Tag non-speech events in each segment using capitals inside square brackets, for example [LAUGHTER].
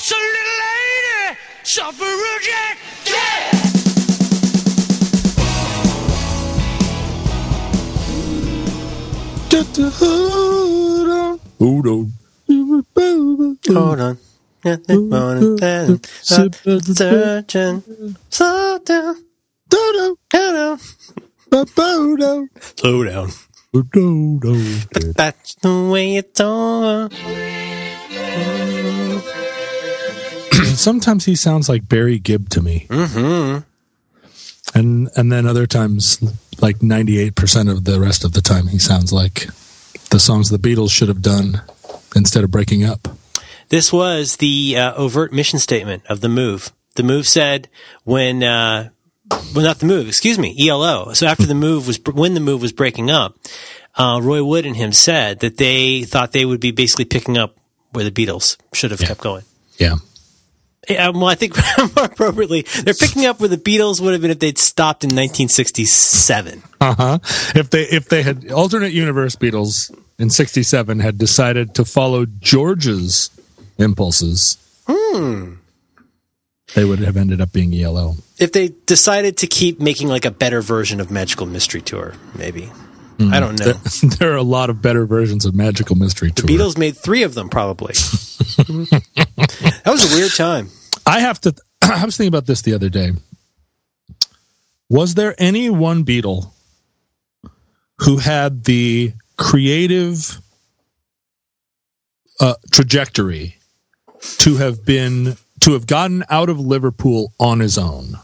boss, a little lady, suffragette. Yeah! Hold on. Hold on. Nothing more than searching. Slow down. Slow down. Slow down. But that's the way it's over. Sometimes he sounds like Barry Gibb to me. Mm-hmm. And and then other times like 98% of the rest of the time he sounds like the songs the Beatles should have done instead of breaking up. This was the uh, overt mission statement of the move. The move said when, uh, well, not the move, excuse me, ELO. So after the move was, when the move was breaking up, uh, Roy Wood and him said that they thought they would be basically picking up where the Beatles should have Yeah. kept going. Yeah. Well, I think [LAUGHS] more appropriately, they're picking up where the Beatles would have been if they'd stopped in 1967. Uh-huh. If they if they had alternate universe Beatles in 67 had decided to follow George's impulses, they would have ended up being ELO. If they decided to keep making like a better version of Magical Mystery Tour, maybe. I don't know. There, [LAUGHS] there are a lot of better versions of Magical Mystery Tour. The Beatles made three of them, probably. [LAUGHS] that was a weird time. I have to. [CLEARS THROAT] I was thinking about this the other day. Was there any one Beatle who had the creative uh, trajectory to have been to have gotten out of Liverpool on his own?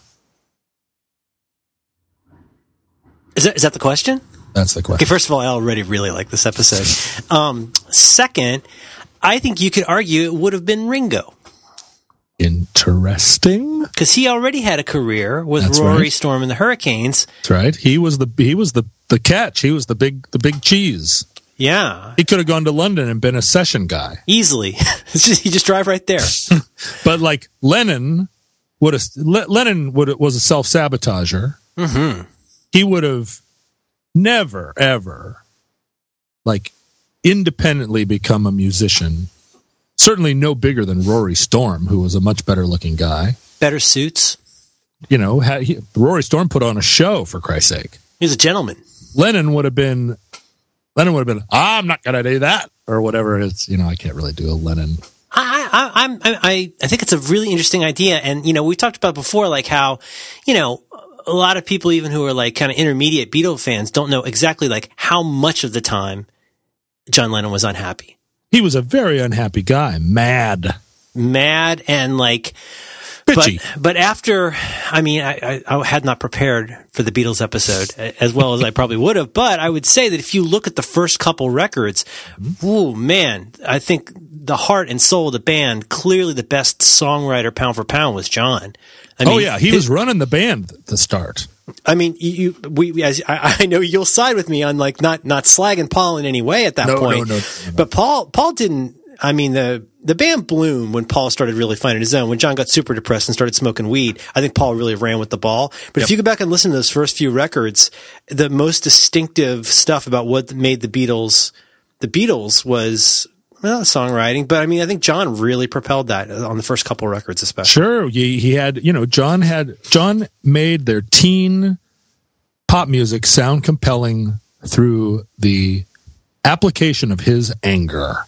Is that, is that the question? That's the question. Okay, first of all, I already really like this episode. Um, second, I think you could argue it would have been Ringo Interesting. because he already had a career with That's Rory right. Storm and the Hurricanes. That's right. He was the he was the the catch. He was the big the big cheese. Yeah, He could have gone to London and been a session guy. easily. [LAUGHS] It's just, drive right there. [LAUGHS] But like Lennon would have Le- Lennon would was a self sabotager. hmm He would have never ever like independently become a musician. Certainly no bigger than Rory Storm, who was a much better looking guy. Better suits. You know, he, Rory Storm put on a show for Christ's sake. He's a gentleman. Lennon would have been Lennon would have been I'm not gonna do that or whatever it's you know I can't really do a Lennon I, I, I'm, I, I think it's a really interesting idea. And, you know, we talked about before, like how, you know, a lot of people, even who are like kind of intermediate Beatle fans, don't know exactly like how much of the time John Lennon was unhappy, he was a very unhappy guy. Mad. Mad, and like, bitchy. but, but after, I mean, I, I, I had not prepared for the Beatles episode as well as I probably would have, but I would say that if you look at the first couple records, mm-hmm. ooh, man, I think the heart and soul of the band, clearly the best songwriter pound for pound was John. I oh yeah he was running the band at the start I mean, you, we, as I, I know you'll side with me on like not not slagging Paul in any way at that No, point. no, no, no. But Paul Paul didn't. I mean the the band bloomed when Paul started really finding his own. When John got super depressed and started smoking weed, I think Paul really ran with the ball. But if you go back and listen to those first few records, the most distinctive stuff about what made the Beatles the Beatles was. Well, songwriting, but I mean, I think John really propelled that on the first couple records, especially. Sure, he, he had you know John had John made their teen pop music sound compelling through the application of his anger.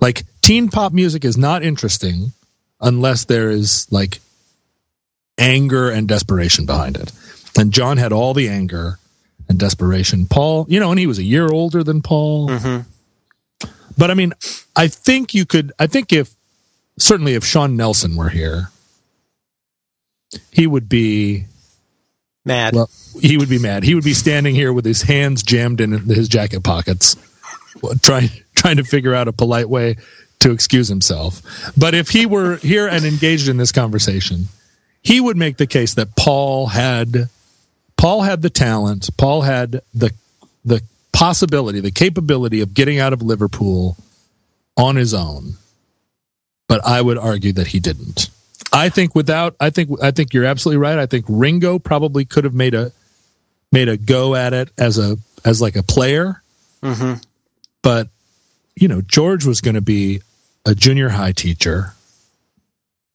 Like teen pop music is not interesting unless there is like anger and desperation behind it. And John had all the anger and desperation. Paul, you know, and he was a year older than Paul. Mm-hmm. But I mean, I think you could. I think if certainly if Sean Nelson were here, he would be Mad. well. He would be mad. He would be standing here with his hands jammed in his jacket pockets, trying trying to figure out a polite way to excuse himself. But if he were here and engaged in this conversation, he would make the case that Paul had Paul had the talent, Paul had the the possibility, the capability of getting out of Liverpool on his own. But I would argue that he didn't. I think without I think I think you're absolutely right. I think Ringo probably could have made a made a go at it as a as like a player. hmm But you know, George was going to be a junior high teacher.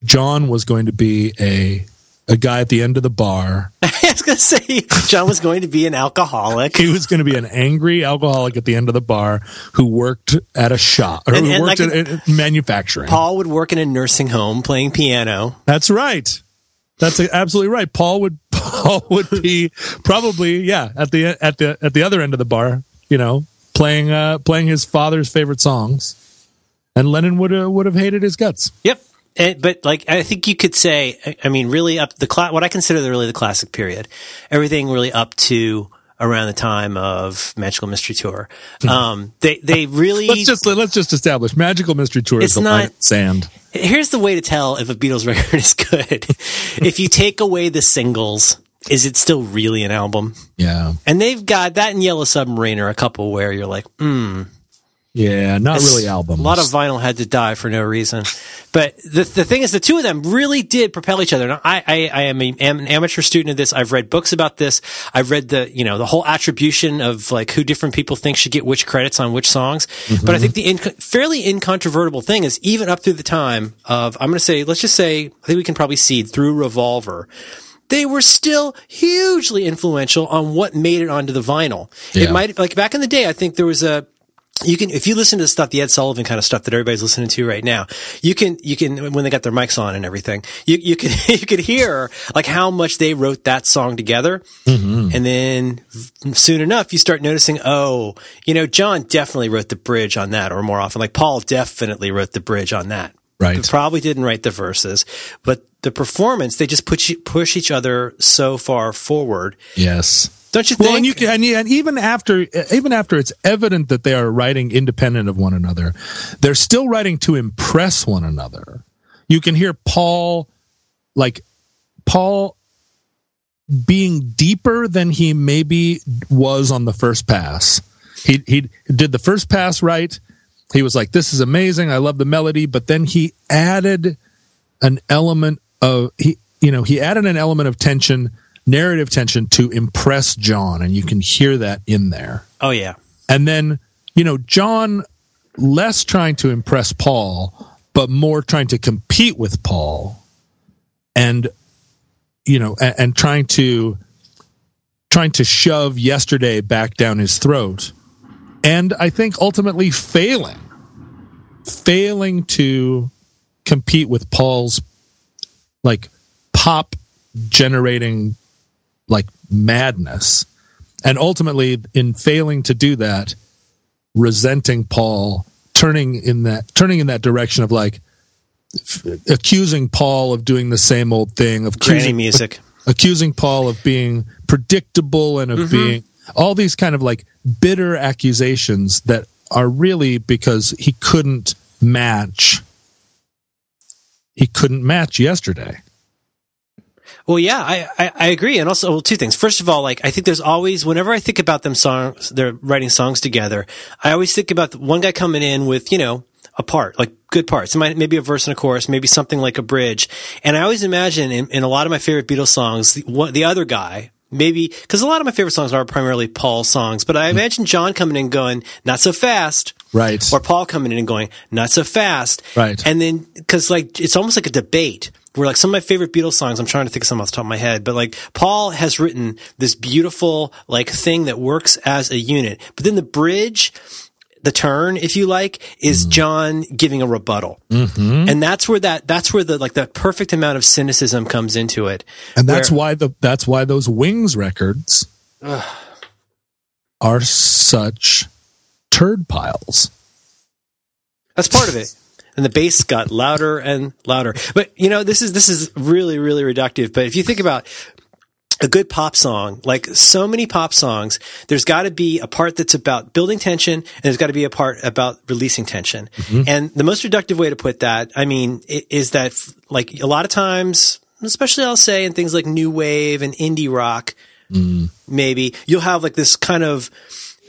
John was going to be a a guy at the end of the bar. [LAUGHS] I was going to say John was going to be an alcoholic. He was going to be an angry alcoholic at the end of the bar who worked at a shop or And- who and worked like- at, at manufacturing. Paul would work in a nursing home playing piano. That's right. That's absolutely right. Paul would [LAUGHS] Paul would be probably yeah at the at the at the other end of the bar, you know, playing uh playing his father's favorite songs, and Lennon would uh, would have hated his guts. Yep. And, but like I think you could say, I- I mean, really up the cla- what I consider the really the classic period, everything really up to around the time of Magical Mystery Tour. Um, they they really Let's just let's just establish Magical Mystery Tour It's is the not- sand. Here's the way to tell if a Beatles [LAUGHS] record is good. if you take away the singles, is it still really an album? Yeah, And they've got that in Yellow Submarine are a couple where you're like, mm, yeah, not really albums. A lot of vinyl had to die for no reason. But the the thing is, the two of them really did propel each other. Now, I, I, I am, a, am an amateur student of this. I've read books about this. I've read the you know the whole attribution of like who different people think should get which credits on which songs. Mm-hmm. But I think the inco- fairly incontrovertible thing is even up through the time of I'm going to say let's just say I think we can probably see through Revolver. They were still hugely influential on what made it onto the vinyl. Yeah. It might like back in the day. I think there was a you can if you listen to the stuff the ed sullivan kind of stuff that everybody's listening to right now you can you can when they got their mics on and everything you you can [LAUGHS] you could hear like how much they wrote that song together Mm-hmm. and then soon enough you start noticing oh you know john definitely wrote the bridge on that or more often like paul definitely wrote the bridge on that Right. But probably didn't write the verses but the performance they just push push each other so far forward yes. Don't you think Well, and you can, and, and even after even after it's evident that they are writing independent of one another, they're still writing to impress one another. You can hear Paul, like Paul, being deeper than he maybe was on the first pass. He he did the first pass right. He was like, "This is amazing. I love the melody," but then he added an element of he you know he added an element of tension narrative tension to impress john and you can hear that in there. Oh yeah. And then you know john less trying to impress paul but more trying to compete with paul and you know and, and trying to trying to shove yesterday back down his throat and i think ultimately failing failing to compete with paul's like pop generating like madness. And ultimately in failing to do that resenting paul turning in that turning in that direction of like f- accusing paul of doing the same old thing of granny accusing, music. Accusing paul of being predictable and of mm-hmm. being all these kind of like bitter accusations that are really because he couldn't match. He couldn't match yesterday Well, yeah, I, I, I agree. And also, well, two things. First of all, like, I think there's always, whenever I think about them songs, they're writing songs together, I always think about the one guy coming in with, you know, a part, like good parts. Might, maybe a verse and a chorus, maybe something like a bridge. And I always imagine in, in a lot of my favorite Beatles songs, the, one, the other guy, maybe, cause a lot of my favorite songs are primarily Paul songs, but I imagine John coming in going, not so fast. Right Or Paul coming in and going, not so fast. Right. And then, cause like, it's almost like a debate where like some of my favorite Beatles songs, I'm trying to think of some off the top of my head, but like Paul has written this beautiful like thing that works as a unit. But then the bridge, the turn, if you like, is Mm-hmm. John giving a rebuttal. And that's where that, that's where the, like the perfect amount of cynicism comes into it. and that's where- why the that's why those wings records are such turd piles That's part of it. And the bass got louder and louder. But you know, this is this is really really reductive. But if you think about a good pop song, like so many pop songs, there's got to be a part that's about building tension, and there's got to be a part about releasing tension. Mm-hmm. And the most reductive way to put that, I mean, is that like a lot of times, especially I'll say in things like new wave and indie rock, mm. maybe you'll have like this kind of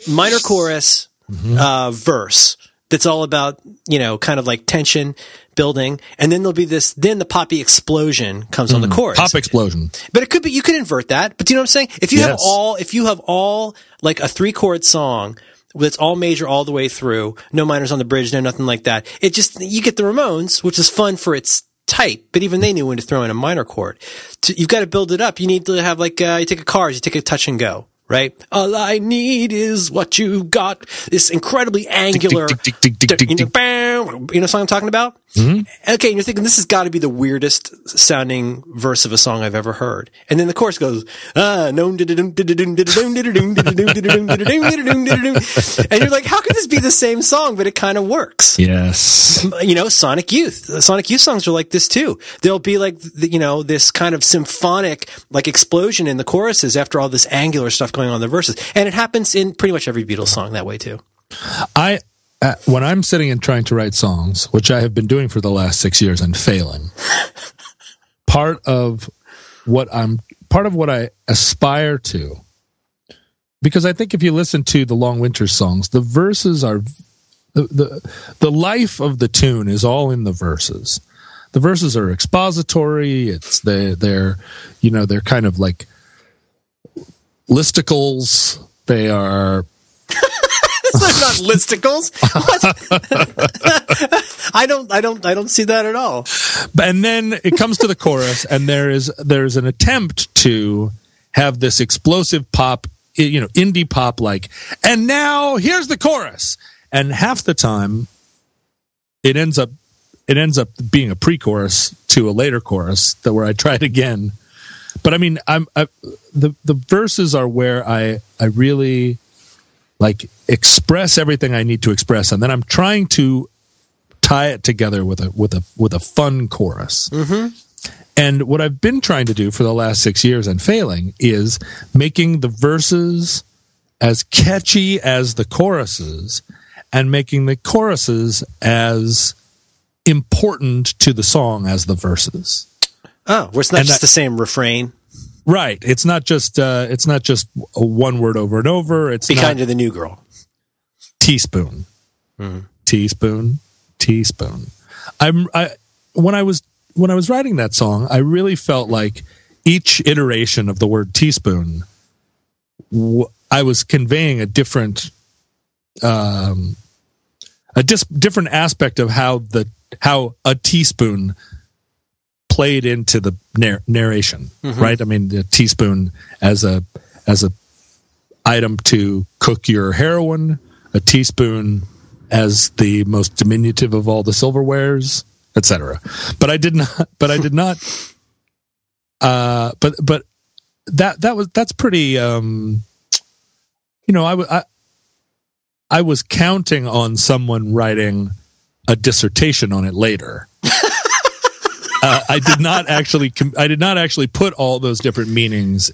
minor chorus uh, verse that's all about you know kind of like tension building. And then there'll be this then the poppy explosion comes on the chorus. Pop explosion. But it could be you could invert that. But do you know what i'm saying? If you have all if you have all like a three chord song that's all major all the way through no minors on the bridge no nothing like that it just you get the ramones which is fun for its type but even they knew when to throw in a minor chord. To, you've got to build it up. You need to have like, uh, you take a cars, you take a touch and go. Right? All I need is what you got. This incredibly angular, you know, tick. bam, you know the song I'm talking about? Okay, and you're thinking this has got to be the weirdest sounding verse of a song I've ever heard. And then the chorus goes, ah, no, and you're like, how could this be the same song? But it kind of works Yes. you know, Sonic Youth. The Sonic Youth songs are like this too. There'll be like, you know, this kind of symphonic, like explosion in the choruses after all this angular stuff going on in the verses. And it happens in pretty much every Beatles song that way too. I uh, when I'm sitting and trying to write songs, which I have been doing for the last six years and failing, [LAUGHS] part of what I'm part of what I aspire to, because I think if you listen to the Long Winter songs, the verses are the the, the life of the tune is all in the verses. The verses are expository. It's they they're you know they're kind of like listicles. They are [LAUGHS] They're not listicles. [LAUGHS] I don't, I don't, I don't see that at all. and then it comes to the chorus and there is there's an attempt to have this explosive pop you know indie pop like and now here's the chorus and half the time it ends up it ends up being a pre-chorus to a later chorus that where I try it again but I mean I'm I, the the verses are where I I really like express everything I need to express and then I'm trying to tie it together with a with a with a fun chorus. Mm-hmm. And what I've been trying to do for the last six years and failing is making the verses as catchy as the choruses and making the choruses as important to the song as the verses. Oh, where it's not And just that- the same refrain. Right. It's not just uh it's not just one word over and over. It's Be not kind to the new girl. teaspoon, teaspoon, teaspoon. I'm I when I was when I was writing that song, I really felt like each iteration of the word teaspoon, w- I was conveying a different, um, a dis- different aspect of how the how a teaspoon played into the nar- narration, right? I mean, the teaspoon as a as a item to cook your heroin, a teaspoon as the most diminutive of all the silverwares, etc. But I did not. But I did not. [LAUGHS] Uh, but but that that was that's pretty. Um, you know, I, w- I I was counting on someone writing a dissertation on it later. [LAUGHS] uh, I did not actually. I did not actually put all those different meanings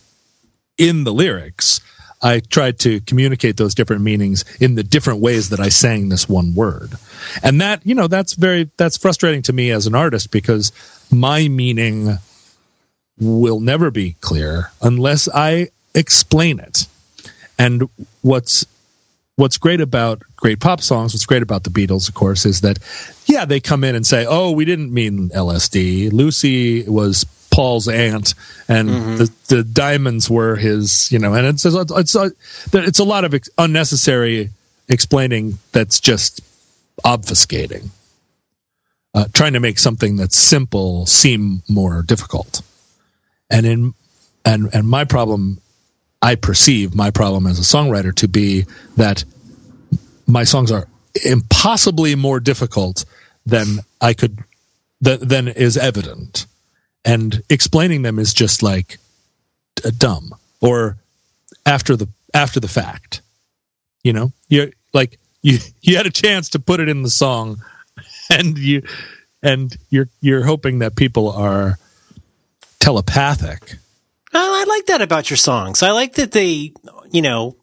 in the lyrics. I tried to communicate those different meanings in the different ways that I sang this one word. And that, you know, that's very, that's frustrating to me as an artist because my meaning will never be clear unless I explain it. And what's, what's great about great pop songs, what's great about the Beatles, of course, is that, yeah, they come in and say, oh, we didn't mean LSD. Lucy was Paul's aunt, and the, the diamonds were his, you know, and it's, it's, it's, a, it's a lot of unnecessary explaining that's just obfuscating. Uh, trying to make something that's simple seem more difficult. And in, and, and my problem I perceive my problem as a songwriter to be that my songs are impossibly more difficult than I could than, than is evident, and explaining them is just like d- dumb or after the after the fact. You know, you like you you had a chance to put it in the song, [LAUGHS] and you and you're you're hoping that people are telepathic. I like that about your songs. I like that they, you know,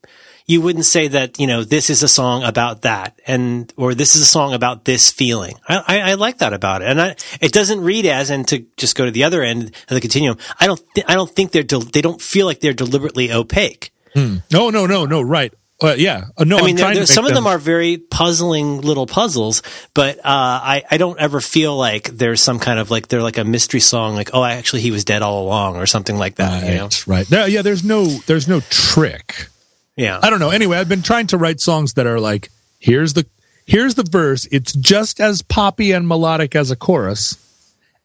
you wouldn't say that, you know, this is a song about that and, or this is a song about this feeling. I, I, I like that about it. And I, it doesn't read as, and to just go to the other end of the continuum, I don't, th- I don't think they're, del- they don't feel like they're deliberately opaque. Hmm. No, no, no, no. Right? Uh, yeah. Uh, no, I mean, there- trying to there- make some of them are very puzzling little puzzles, but uh, I, I don't ever feel like there's some kind of like they're like a mystery song, like oh, actually he was dead all along, or something like that. You know? Right, right. No, yeah, there's no there's no trick. Yeah. I don't know. Anyway, I've been trying to write songs that are like here's the here's the verse. It's just as poppy and melodic as a chorus,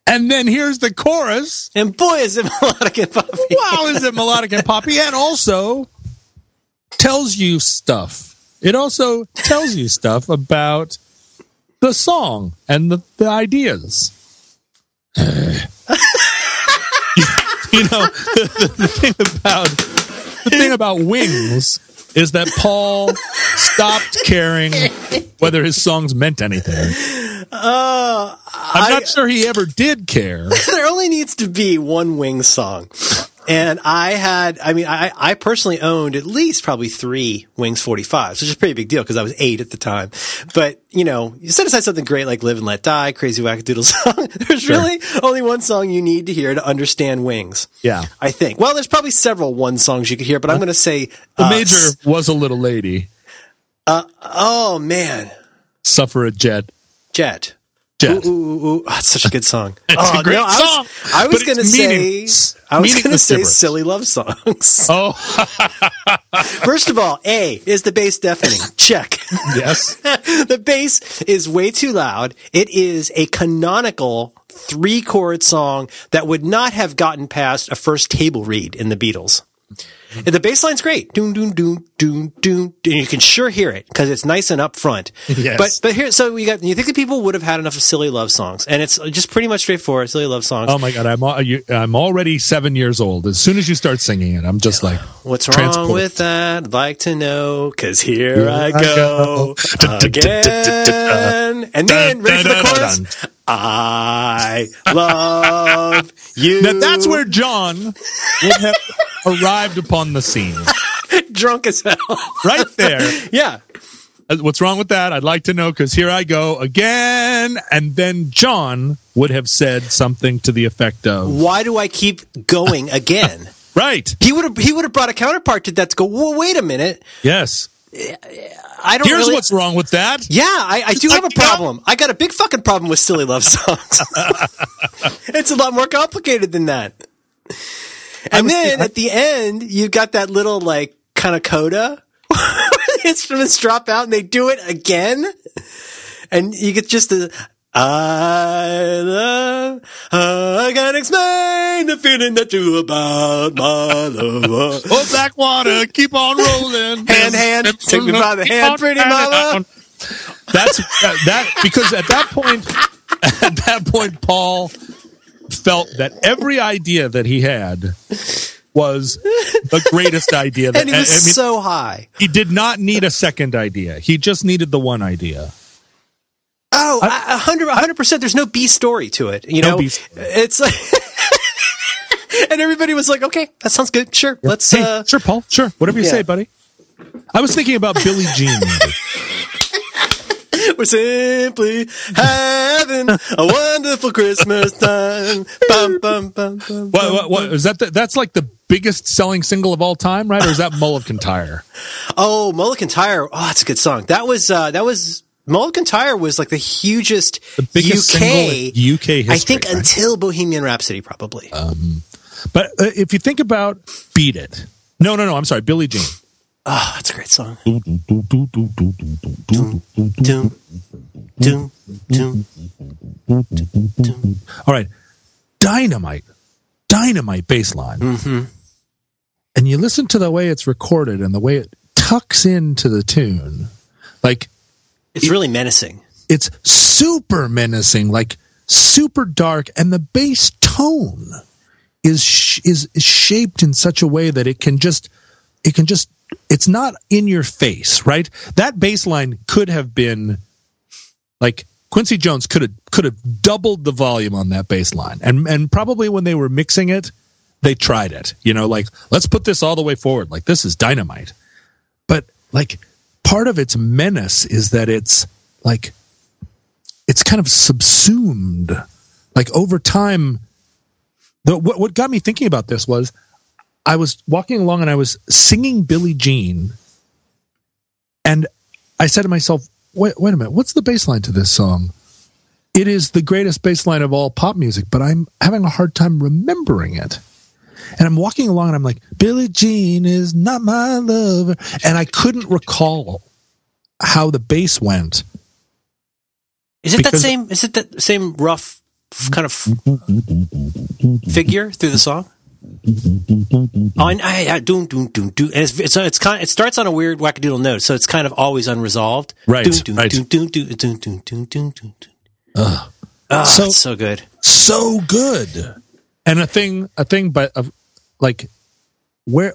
And then here's the chorus. And boy, is it [LAUGHS] melodic and poppy. Wow, is it melodic and poppy? And also tells you stuff. It also tells you stuff about the song and the, the ideas. you, [SIGHS] you know, the, the, thing about the thing about Wings is that Paul stopped caring whether his songs meant anything. Uh, I'm not sure he ever did care. [LAUGHS] there only needs to be one Wings song. And I had, I mean, I, I personally owned at least probably three Wings 45s, which is a pretty big deal because I was eight at the time. But, you know, you set aside something great like Live and Let Die, Crazy Wackadoodle [LAUGHS] song. There's Sure. really only one song you need to hear to understand Wings. Yeah. I think. Well, there's probably several one songs you could hear, but I'm going to say The uh, major was a little lady, Uh, Oh man, suffragette. Jet. Jet. Ooh, ooh, ooh. Oh, it's such a good song. [LAUGHS] It's oh, a great no, I song, was, I was it's going to say. I was going to say gibberish. silly love songs. [LAUGHS] Oh, [LAUGHS] First of all, A is the bass deafening. Check. yes. the bass is way too loud. It is a canonical three chord song that would not have gotten past a first table read in the Beatles. And the bass line's great. Doom, doom, doom, doom, doom. And you can sure hear it because it's nice and up front. Yes. But, but here, so we got, you think that people would have had enough of silly love songs and it's just pretty much straightforward, silly love songs. Oh my God, I'm you, I'm already seven years old. As soon as you start singing it, I'm just like, What's wrong transport. with that? I'd like to know, cause here Here I I go go. again. And then, ready for the chorus? I love [LAUGHS] you. Now that's where John would have arrived upon the scene. [LAUGHS] drunk as hell. Right there. [LAUGHS] yeah. Uh, What's wrong with that? I'd like to know because here I go again. And then John would have said something to the effect of, Why do I keep going [LAUGHS] again? right. he would have he would have brought a counterpart to that to go, well, wait a minute. Yes. I don't Here's really what's wrong with that. Yeah, I, I do like have a problem. I got a big fucking problem with silly love songs. it's a lot more complicated than that. And then I- at the end, you've got that little like kind of coda. [LAUGHS] the instruments drop out and they do it again. And you get just the I love I can't explain the feeling that you about my love. Oh, Blackwater, keep on rolling. [LAUGHS] Hand, hand, take me by the Keep hand, pretty mama. That's that, that because at that point, [LAUGHS] at that point, Paul felt that every idea that he had was the greatest idea. That And he was I mean, so high. he did not need a second idea. He just needed the one idea. Oh, a hundred, a hundred percent. There's no B story to it. You No know, B story. it's like, [LAUGHS] and everybody was like, "Okay, that sounds good. Sure, let's." Hey, uh sure, Paul. Sure, whatever you yeah. say, buddy. I was thinking about Billie Jean. We're simply having a wonderful Christmas time. Bum, bum, bum, bum, What, what, what is that? The, that's like the biggest selling single of all time, right? Or is that Mull of Kintyre? Oh, Mulligan Tire. Oh, that's a good song. That was uh that was Mulligan Tire was like the hugest The biggest UK. UK history. I think right? until Bohemian Rhapsody, probably. But uh, if you think about Beat It. No, no, no. I'm sorry. Billie Jean. Oh, that's a great song. All right. Dynamite. Dynamite bass line. Mm-hmm. And you listen to the way it's recorded and the way it tucks into the tune. Like It's really menacing. it's super menacing, like super dark, and the bass tone is sh- is is shaped in such a way that it can just it can just it's not in your face, right? That bass line could have been like Quincy Jones could have could have doubled the volume on that bass line, and and probably when they were mixing it, they tried it. You know, like let's put this all the way forward, like this is dynamite. But like part of its menace is that it's like it's kind of subsumed. Like over time, the, what what got me thinking about this was I was walking along and I was singing Billie Jean, and I said to myself, "Wait, wait a minute, what's the bass line to this song?" It is the greatest bass line of all pop music, but I'm having a hard time remembering it. And I'm walking along and I'm like, Billie Jean is not my lover. And I couldn't recall how the bass went. Is it that same? Is it that same rough kind of figure through the song. Oh, and I, I doom doom doom doom, and it's, it's it's kind. It starts on a weird wackadoodle note, so it's kind of always unresolved. Right, Doom, doom, right. doom, doom, doom, doom, doom, doom, doom, doom. Oh, So- so good. so good. And a thing, a thing, but of like, where,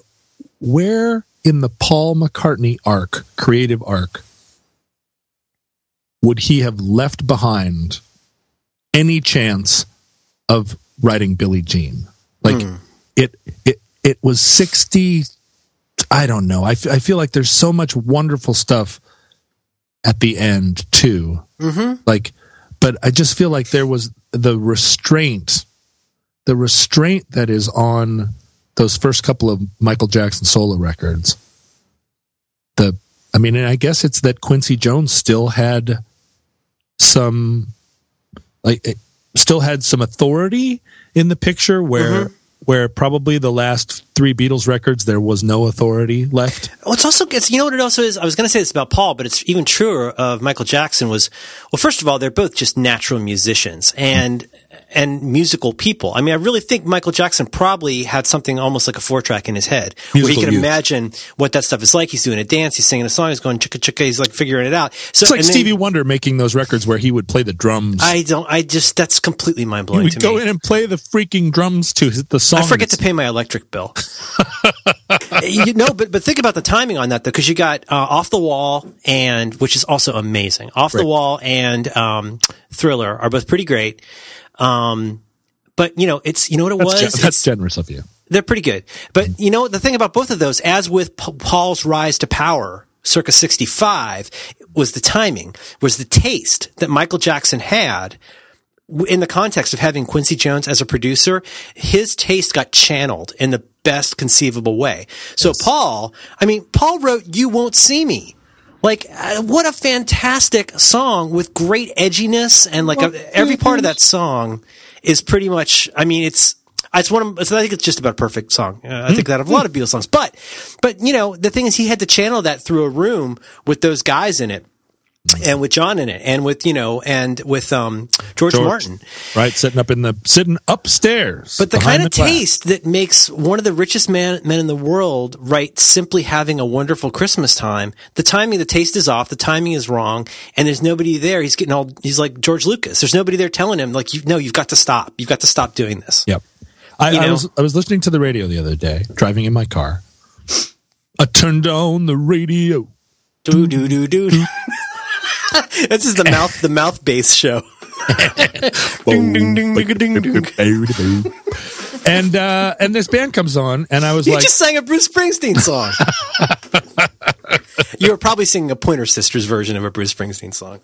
where in the Paul McCartney arc, creative arc, would he have left behind any chance of writing Billie Jean? Like, hmm. It, it, it was sixty. I don't know. I, f- I feel like there's so much wonderful stuff at the end too. Mm-hmm. Like, but I just feel like there was the restraint, the restraint that is on those first couple of Michael Jackson solo records. The, I mean, and I guess it's that Quincy Jones still had some, like, it still had some authority in the picture where. Where probably the last three Beatles records, there was no authority left. Well, it's also it's you know what it also is. I was going to say this about Paul, but it's even truer of Michael Jackson. Was well, first of all, they're both just natural musicians and and musical people. I mean, I really think Michael Jackson probably had something almost like a four track in his head, where he Musical can youth. imagine what that stuff is like. He's doing a dance, he's singing a song, he's going chicka chicka, he's like figuring it out. So It's like and then- Stevie Wonder making those records where he would play the drums. I don't. I just that's completely mind blowing would to go me. in and play the freaking drums to the song. I forget to pay my electric bill. [LAUGHS] you know, but but think about the timing on that though, because you got uh, off the wall and which is also amazing. Off the wall and um, Thriller are both pretty great. Um, but you know, it's you know what it That's, was. that's generous of you. they're pretty good. But you know, the thing about both of those, as with P- Paul's rise to power, circa 65, was the timing, was the taste that Michael Jackson had in the context of having Quincy Jones as a producer. His taste got channeled in the best conceivable way. So Paul, I mean, Paul wrote You Won't See Me. Like, uh, what a fantastic song with great edginess and like a, every part of that song is pretty much, I mean, it's, it's one of, I think it's just about a perfect song. Uh, I think that of a lot of Beatles songs, but, but you know, the thing is he had to channel that through a room with those guys in it and with John in it and with, you know, and with, um, George, George, Martin. right? Sitting up in the sitting upstairs, But the kind of glass. taste that makes one of the richest man, men in the world write simply having a wonderful Christmas time. The timing, the taste is off. The timing is wrong, and there's nobody there. He's getting all. He's like George Lucas. There's nobody there telling him like, you, no, you've got to stop. You've got to stop doing this. Yep. I, You I was I was listening to the radio the other day, driving in my car. I turned on the radio. Do do do do. [LAUGHS] this is the mouth the mouth bass show. [LAUGHS] Ding, ding, ding, ding, ding, ding. and uh, and this band comes on, and I was You like, just sang a Bruce Springsteen song. you were probably singing a Pointer Sisters version of a Bruce Springsteen song.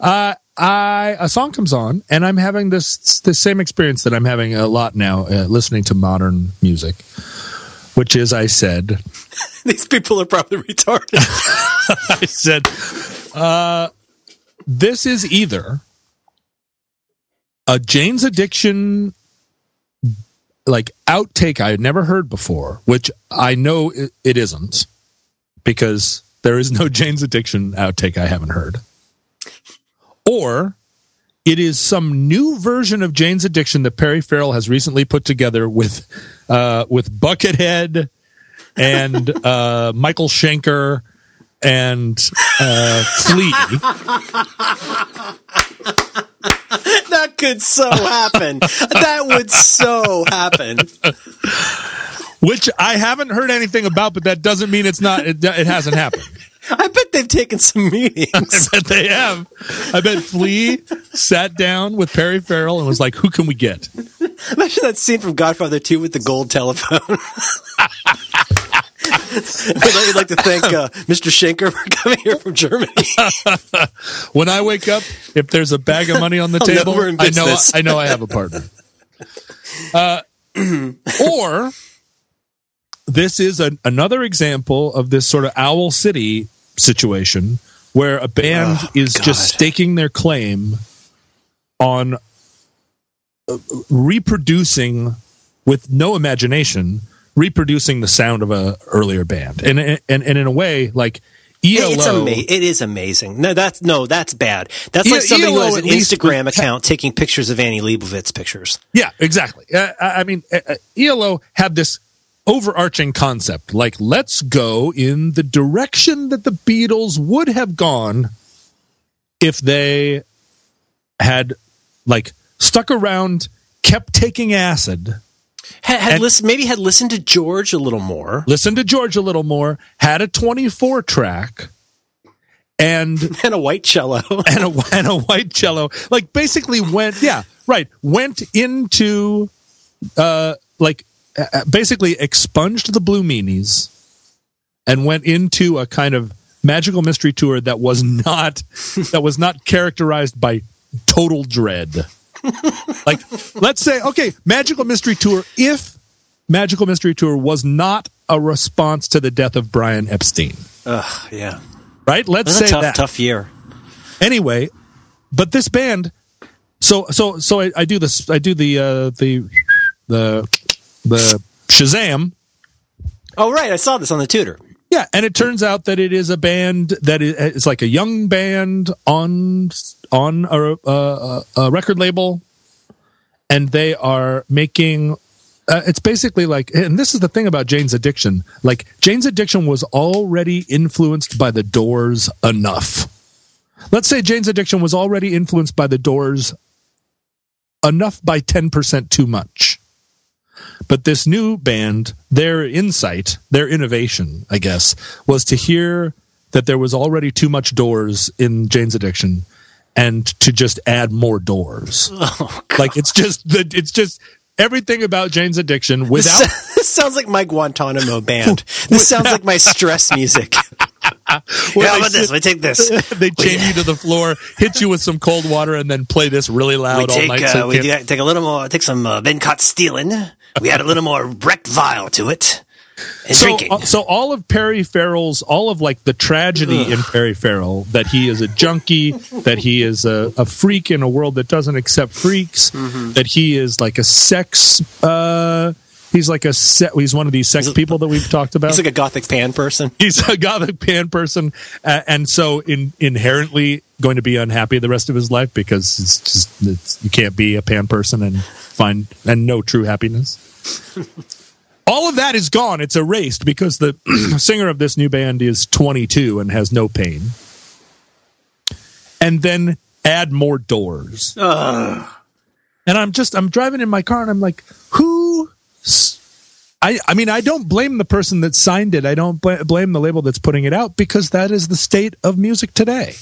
I a song comes on, and I'm having this the same experience that I'm having a lot now, uh, listening to modern music, which is I said, [LAUGHS] These people are probably retarded. [LAUGHS] I said, uh, this is either a Jane's Addiction like outtake I had never heard before, which I know it, it isn't because there is no Jane's Addiction outtake I haven't heard. Or it is some new version of Jane's Addiction that Perry Farrell has recently put together with uh, with Buckethead and [LAUGHS] uh, Michael Schenker and uh, Flea. that could so happen. That would so happen. which I haven't heard anything about, but that doesn't mean it's not. It, it hasn't happened. I bet they've taken some meetings. [LAUGHS] I bet they have. I bet Flea sat down with Perry Farrell and was like, "Who can we get?" Imagine that scene from Godfather 2 with the gold telephone. [LAUGHS] I'd like to thank uh, Mr. Schenker for coming here from Germany. [LAUGHS] When I wake up, if there's a bag of money on the know table, I know business. I know I have a partner. Uh, [CLEARS THROAT] or this is an, another example of this sort of Owl City situation where a band Oh, is God. just staking their claim on uh, reproducing with no imagination reproducing the sound of a earlier band and and and in a way like ELO, It's ama- it is amazing. No, that's no, that's bad. That's like E- somebody who has an Instagram account taking pictures of Annie Leibovitz pictures. Yeah, exactly. Uh, I I mean, uh, uh, ELO had this overarching concept like, let's go in the direction that the Beatles would have gone if they had, like, stuck around, kept taking acid, Had, had listen, maybe had listened to George a little more listened to George a little more, had a 24 track, and [LAUGHS] and a white cello. [LAUGHS] and a and a white cello. Like basically went yeah right went into uh like basically expunged the Blue Meanies and went into a kind of magical mystery tour that was not [LAUGHS] that was not characterized by total dread. like let's say okay magical mystery tour if magical mystery tour was not a response to the death of Brian Epstein Ugh, yeah, right let's say tough, that tough year. anyway but this band so so so i, I do this i do the uh the the the shazam. Oh, right, I saw this on the tutor. yeah and it turns out that it is a band that is it's like a young band on on a, a, a record label and they are making uh, it's basically like and this is the thing about jane's addiction. Like jane's addiction was already influenced by the doors enough. Let's say jane's addiction was already influenced by the doors enough by 10% too much but this new band their insight their innovation i guess was to hear that there was already too much doors in jane's addiction and to just add more doors [LAUGHS] Oh, like it's just the it's just everything about Jane's addiction without [LAUGHS] this sounds like my Guantanamo band. [LAUGHS] This sounds like my stress music. where How about this? We take this. they chain you to the floor, hit you with some cold water, and then play this really We loud all take night. uh, so we do, take a little more. Take some uh, caught stealing. We add a little more wrecked vial to it. So, uh, so all of Perry Farrell's, all of like the tragedy in Perry Farrell, that he is a junkie, [LAUGHS] that he is a, a freak in a world that doesn't accept freaks, Mm-hmm. that he is like a sex, uh, he's like a se- he's one of these sex people that we've talked about. He's like a gothic pan person. he's a gothic pan person uh, and so in, inherently going to be unhappy the rest of his life because it's just it's, you can't be a pan person and find and know true happiness. [LAUGHS] All of that is gone. It's erased because the [CLEARS THROAT] singer of this new band is 22 and has no pain. And then add more doors. And i'm just i'm driving in my car and i'm like who I, I mean, I don't blame the person that signed it. I don't bl- blame the label that's putting it out because that is the state of music today.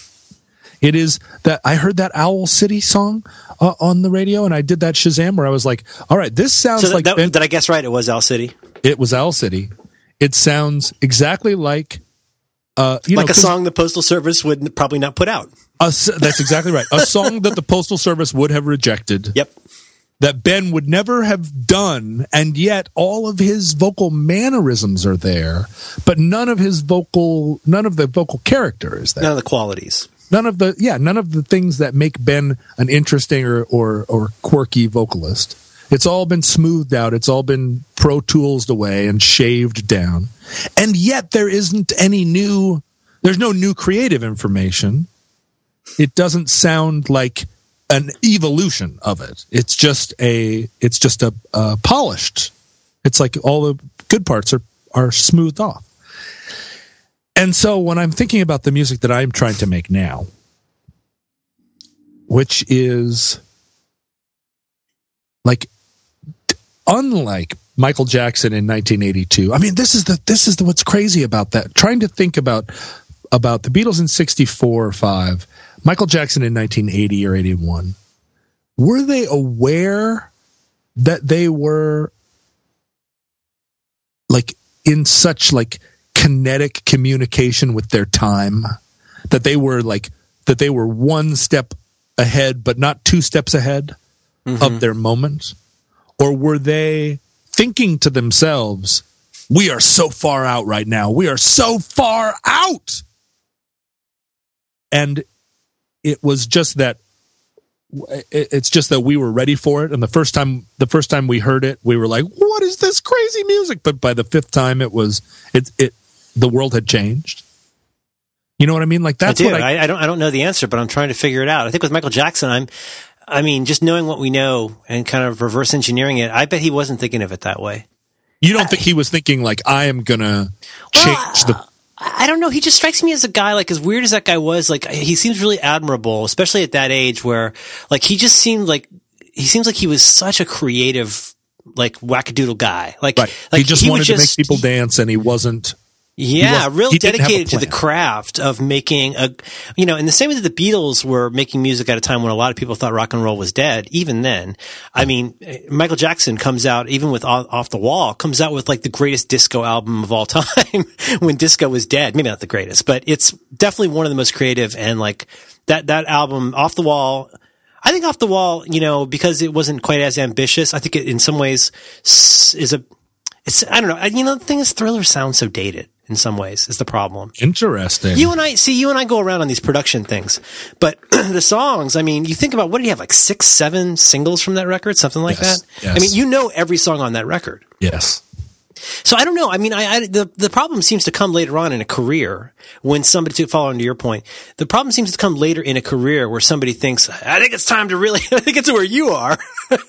It is that I heard that Owl City song uh, on the radio, and I did that Shazam where I was like, "All right, this sounds So that, like that- Ben- did I guess right? It was Owl City, it was Owl City. It sounds exactly like, uh, you like know, a song the postal service would probably not put out. a that's exactly right. A song that the postal service would have rejected. Yep. That Ben would never have done, and yet all of his vocal mannerisms are there, but none of his vocal, none of the vocal character is there. None of the qualities. None of the, yeah, none of the things that make Ben an interesting or or, or quirky vocalist. It's all been smoothed out. It's all been Pro Tools away and shaved down, and yet there isn't any new. There's no new creative information. It doesn't sound like an evolution of it. It's just a. It's just a, a polished. It's like all the good parts are are smoothed off. And so when I'm thinking about the music that I'm trying to make now, which is like unlike Michael Jackson in 1982. I mean, this is the this is the what's crazy about that. Trying to think about about the Beatles in 64 or 5, Michael Jackson in 1980 or 81. Were they aware that they were like in such like kinetic communication with their time that they were like that they were one step ahead but not two steps ahead of mm-hmm. their moment? Or were they thinking to themselves we are so far out right now. We are so far out. And it was just that it- it's just that we were ready for it and the first time the first time we heard it we were like what is this crazy music but by the fifth time it was it it the world had changed You know what I mean? Like that's I do. what I, I, I don't. I don't know the answer, but I'm trying to figure it out. I think with Michael Jackson, I'm. I mean, just knowing what we know and kind of reverse engineering it, I bet he wasn't thinking of it that way. you don't think he was thinking like I am gonna change the I don't know. He just strikes me as a guy, like as weird as that guy was, like he seems really admirable, especially at that age where, like, he just seemed like he seems like he was such a creative, like wackadoodle guy. Like, right. like he just would wanted to make people dance and he wasn't Yeah, was- real he didn't have a dedicated to the craft of making a, you know, in the same way that the Beatles were making music at a time when a lot of people thought rock and roll was dead. Even then, I mean, Michael Jackson comes out, even with Off Off the Wall, comes out with like the greatest disco album of all [LAUGHS] time when disco was dead. Maybe not the greatest, but it's definitely one of the most creative and like that, that album, Off the Wall, I think Off the Wall, you know, because it wasn't quite as ambitious, I think it in some ways is a, it's, I don't know. You know, the thing is, Thriller sounds so dated in some ways is the problem. interesting. You and I, see, you and I go around on these production things, but [CLEARS THROAT] the songs, I mean, you think about what did you have, like six, seven singles from that record, something like Yes, that? yes. I mean, you know every song on that record. yes. So I don't know. I mean, I, I the the problem seems to come later on in a career when somebody to follow on to your point. The problem seems to come later in a career where somebody thinks, I think it's time to really, [LAUGHS] I think it's where you are, [LAUGHS] and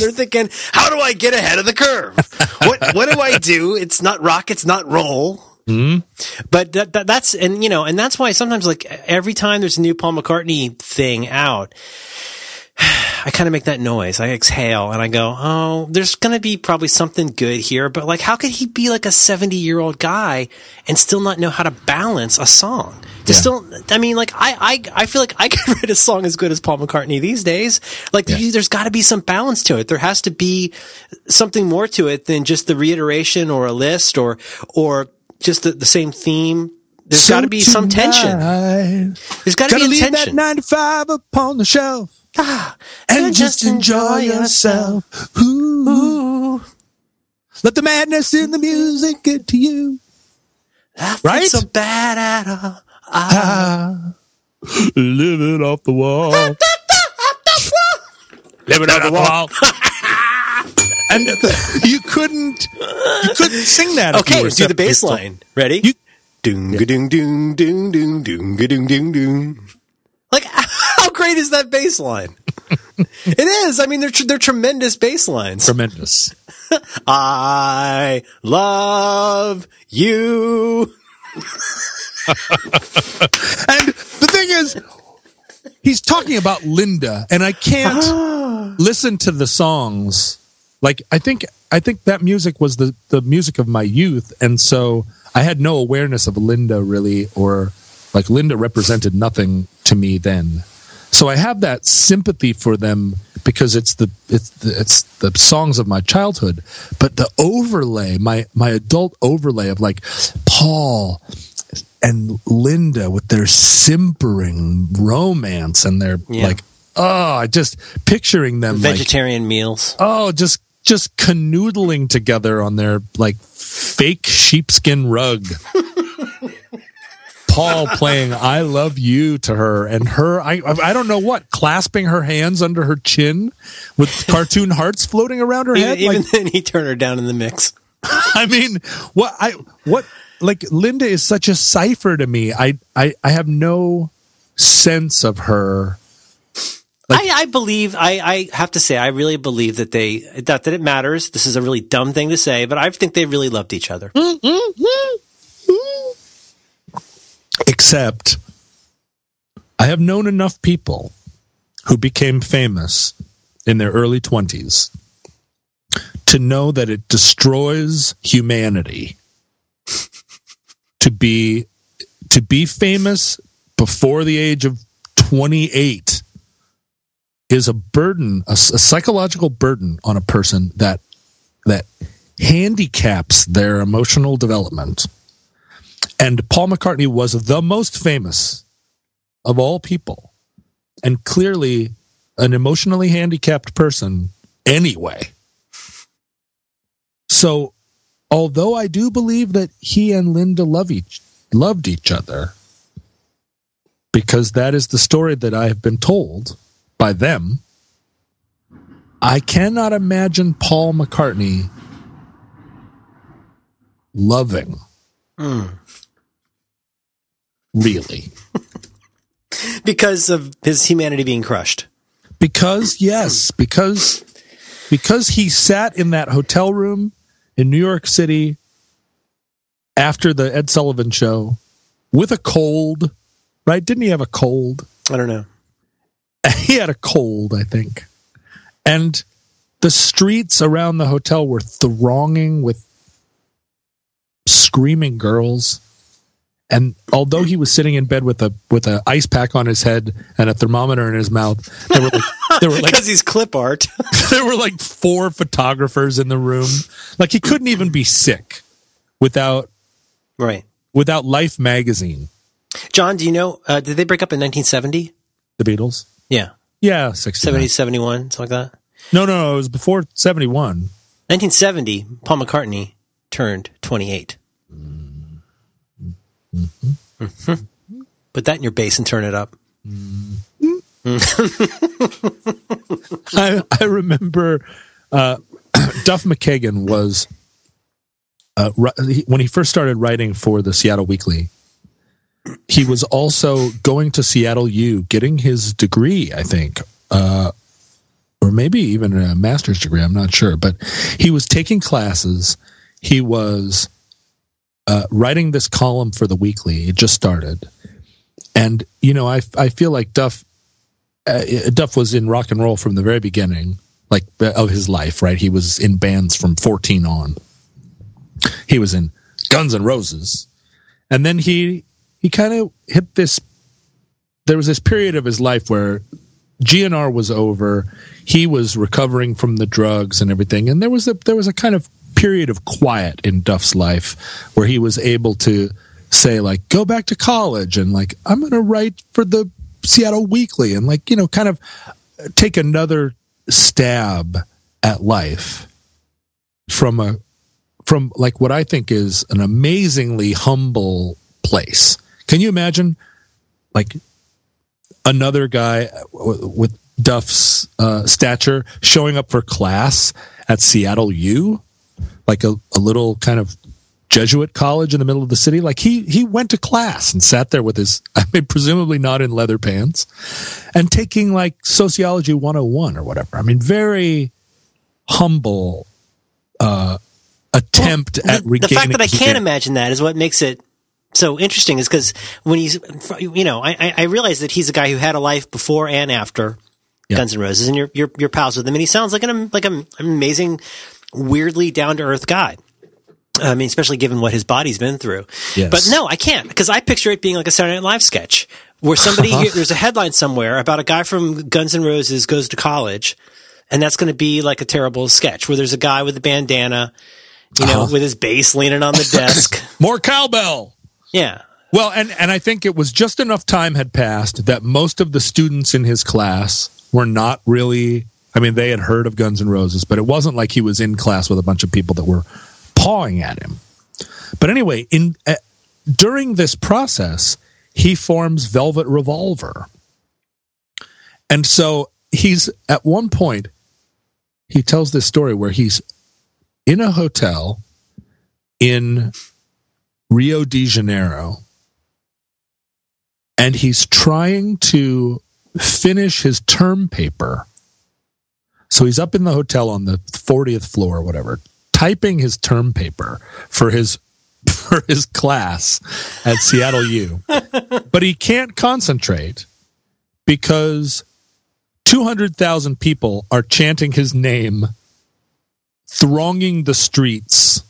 they're thinking, how do I get ahead of the curve? What what do I do? It's not rock, it's not roll. Mm-hmm. But that, that, that's, and you know, and that's why sometimes like every time there's a new Paul McCartney thing out, [SIGHS] I kind of make that noise. I exhale and I go, oh, there's going to be probably something good here. But like, how could he be like a 70 year old guy and still not know how to balance a song? Yeah. still, I mean, like, I, I, I feel like I could [LAUGHS] write a song as good as Paul McCartney these days. Like, Yeah. there's got to be some balance to it. There has to be something more to it than just the reiteration or a list or, or just the, the same theme. There's got to be some tension. There's got to be a leave that tension. 95 upon the shelf Ah, and just enjoy yourself. Ooh. Let the madness in the music get to you. Right? so bad at all. Ah, living off the wall. [LAUGHS] living off the wall. [LAUGHS] and [LAUGHS] you couldn't, you couldn't sing that. Okay, do the bass line. Ready? You- Doong doong doong doong doong doong doong doong doong. Like, [LAUGHS] how great is that bass line? [LAUGHS] it is. I mean, they're tr- they're tremendous bass lines. Tremendous. I love you. And the thing is, he's talking about Linda, and I can't [GASPS] listen to the songs. Like I think I think that music was the the music of my youth, and so I had no awareness of Linda really, or like Linda represented nothing to me then. So I have that sympathy for them because it's the it's the, it's the songs of my childhood, but the overlay, my my adult overlay of like Paul and Linda with their simpering romance and their Yeah. like oh, I just picturing them like Vegetarian meals. oh, just just canoodling together on their like fake sheepskin rug. Paul playing "I love you" to her, and her I I don't know what clasping her hands under her chin with cartoon hearts floating around her head. even like, then, he turned her down in the mix. [LAUGHS] I mean, what I what like Linda is such a cipher to me. I I I have no sense of her. I, I believe I, I have to say I really believe that they not that it matters. This is a really dumb thing to say, but I think they really loved each other. Except, I have known enough people who became famous in their early 20s to know that it destroys humanity to be to be famous before the age of 28 is a burden a psychological burden on a person that that handicaps their emotional development and Paul McCartney was the most famous of all people, and clearly an emotionally handicapped person anyway. So, although I do believe that he and Linda love each loved each other, because that is the story that I have been told by them, I cannot imagine Paul McCartney loving hmm. really. [LAUGHS] because of his humanity being crushed. Because yes, hmm. because because he sat in that hotel room in New York City after the Ed Sullivan show with a cold, right? Didn't he have a cold? I don't know. [LAUGHS] He had a cold, I think. And the streets around the hotel were thronging with screaming girls. And although he was sitting in bed with a with an ice pack on his head and a thermometer in his mouth, there were like there were like [LAUGHS] Because he's clip art. [LAUGHS] there were like four photographers in the room. Like he couldn't even be sick without right. without Life magazine. John, do you know, uh, did they break up in 1970? The Beatles. Yeah. Yeah, 60. 70, 71, something like that. No, no, no, it was before 71. 1970, Paul McCartney turned 28. Mhm. Put that in your bass and turn it up. [LAUGHS] I, I remember uh, [CLEARS THROAT] Duff McKagan was uh, when he first started writing for the Seattle Weekly. He was also going to Seattle U, getting his degree, I think, uh, or maybe even a master's degree. I'm not sure, but he was taking classes. He was uh, writing this column for the Weekly. It just started, and you know, I I feel like Duff uh, Duff was in rock and roll from the very beginning, like of his life. Right, he was in bands from 14 on. He was in Guns and Roses, and then he he kind of hit this. There was this period of his life where GNR was over. He was recovering from the drugs and everything, and there was a there was a kind of period of quiet in Duff's life where he was able to say like go back to college and like I'm going to write for the Seattle Weekly and like you know kind of uh, take another stab at life from a from like what I think is an amazingly humble place. Can you imagine like another guy with Duff's uh, stature showing up for class at Seattle U, like a, a little kind of Jesuit college in the middle of the city. Like he he went to class and sat there with his, [LAUGHS] I mean, presumably not in leather pants, and taking like sociology 101 or whatever. I mean, very humble uh, attempt at the, regaining. the fact that I can't imagine that is what makes it so interesting is because when he's, you know, I, I- realize that he's a guy who had a life before and after Yeah. Guns N' Roses, and you're, you're, you're pals with him, and he sounds like an, like an amazing, weirdly down to earth guy. I mean, especially given what his body's been through. Yes. But no, I can't because I picture it being like a Saturday Night Live sketch where somebody, [LAUGHS] there's a headline somewhere about a guy from Guns N' Roses goes to college, and that's going to be like a terrible sketch where there's a guy with a bandana, you know, Uh-huh. with his bass leaning on the [LAUGHS] desk. More cowbell. Yeah. Well, and, and I think it was just enough time had passed that most of the students in his class were not really. I mean, they had heard of Guns N' Roses, but it wasn't like he was in class with a bunch of people that were pawing at him. But anyway, in uh, during this process, he forms Velvet Revolver, and so he's at one point he tells this story where he's in a hotel in Rio de Janeiro and he's trying to finish his term paper. So he's up in the hotel on the 40th floor or whatever, typing his term paper for his [LAUGHS] for his class at Seattle U. but he can't concentrate because 200,000 people are chanting his name thronging the streets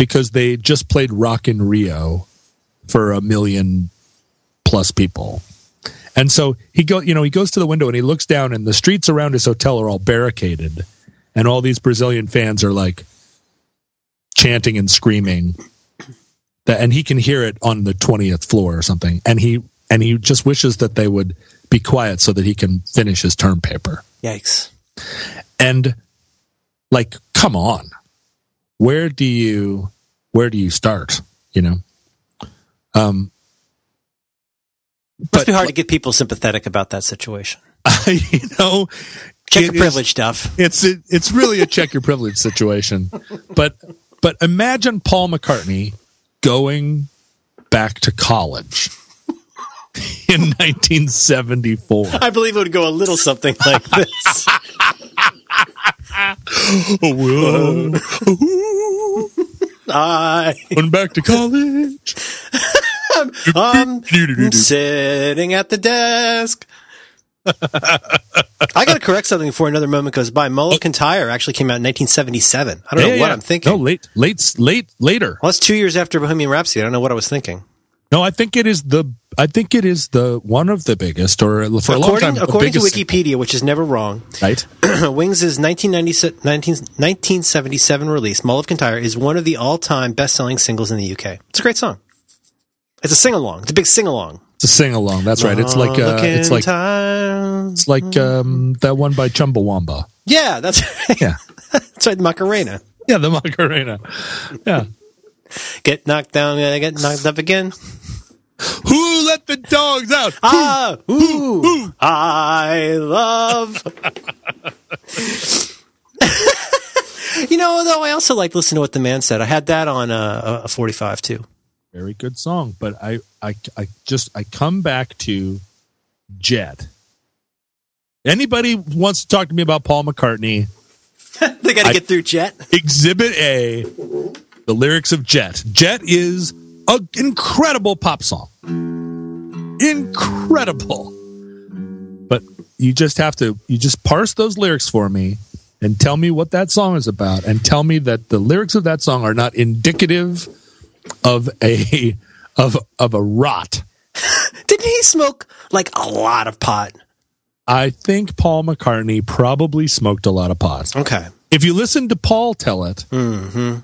because they just played Rock in Rio for a million plus people. And so he go, you know, he goes to the window and he looks down and the streets around his hotel are all barricaded and all these Brazilian fans are like chanting and screaming that and he can hear it on the 20th floor or something and he and he just wishes that they would be quiet so that he can finish his term paper. Yikes. And like come on. Where do you where do you start, you know? Um Must be hard to get people sympathetic about that situation. [LAUGHS] you know, Check your privilege stuff. it's it, it's really a check your privilege situation. But but imagine Paul McCartney going back to college in 1974. I believe it would go a little something like this. [LAUGHS] Whoa. [LAUGHS] I, Went back to college. I'm [LAUGHS] sitting at the desk. I got to correct something before another moment goes by. Mulligan oh. Tire actually came out in 1977. I don't know what yeah. I'm thinking. No, late, late, late, later. Well, that's two years after Bohemian Rhapsody. I don't know what I was thinking. No, I think it is the. I think it is the one of the biggest, or for a long time, the according to Wikipedia, which is never wrong, Right. [CLEARS THROAT] Wings' 1990 19 1977 release, Mull of Kintyre, is one of the all-time best-selling singles in the UK. It's a great song. It's a sing-along. It's a big sing-along. It's a sing along. That's right. It's like uh, it's like it's like um, that one by Chumbawamba. yeah, that's [LAUGHS] right. Yeah, that's right. Macarena. yeah, the Macarena. Yeah. Get knocked down, uh, get knocked up again. Who let the dogs out? Ah, ooh, I love. you know, though, I also like listening to what the man said. I had that on uh, a 45 too. Very good song, but I, I, I just I come back to Jet. Anybody wants to talk to me about Paul McCartney? [LAUGHS] they got to get through Jet. Exhibit A, the lyrics of Jet. Jet is an incredible pop song. Incredible. But you just have to, you just parse those lyrics for me and tell me what that song is about and tell me that the lyrics of that song are not indicative of a, [LAUGHS] of, of a rot. [LAUGHS] Didn't he smoke like a lot of pot? I think Paul McCartney probably smoked a lot of pot. Okay. If you listen to Paul tell it, mm-hmm.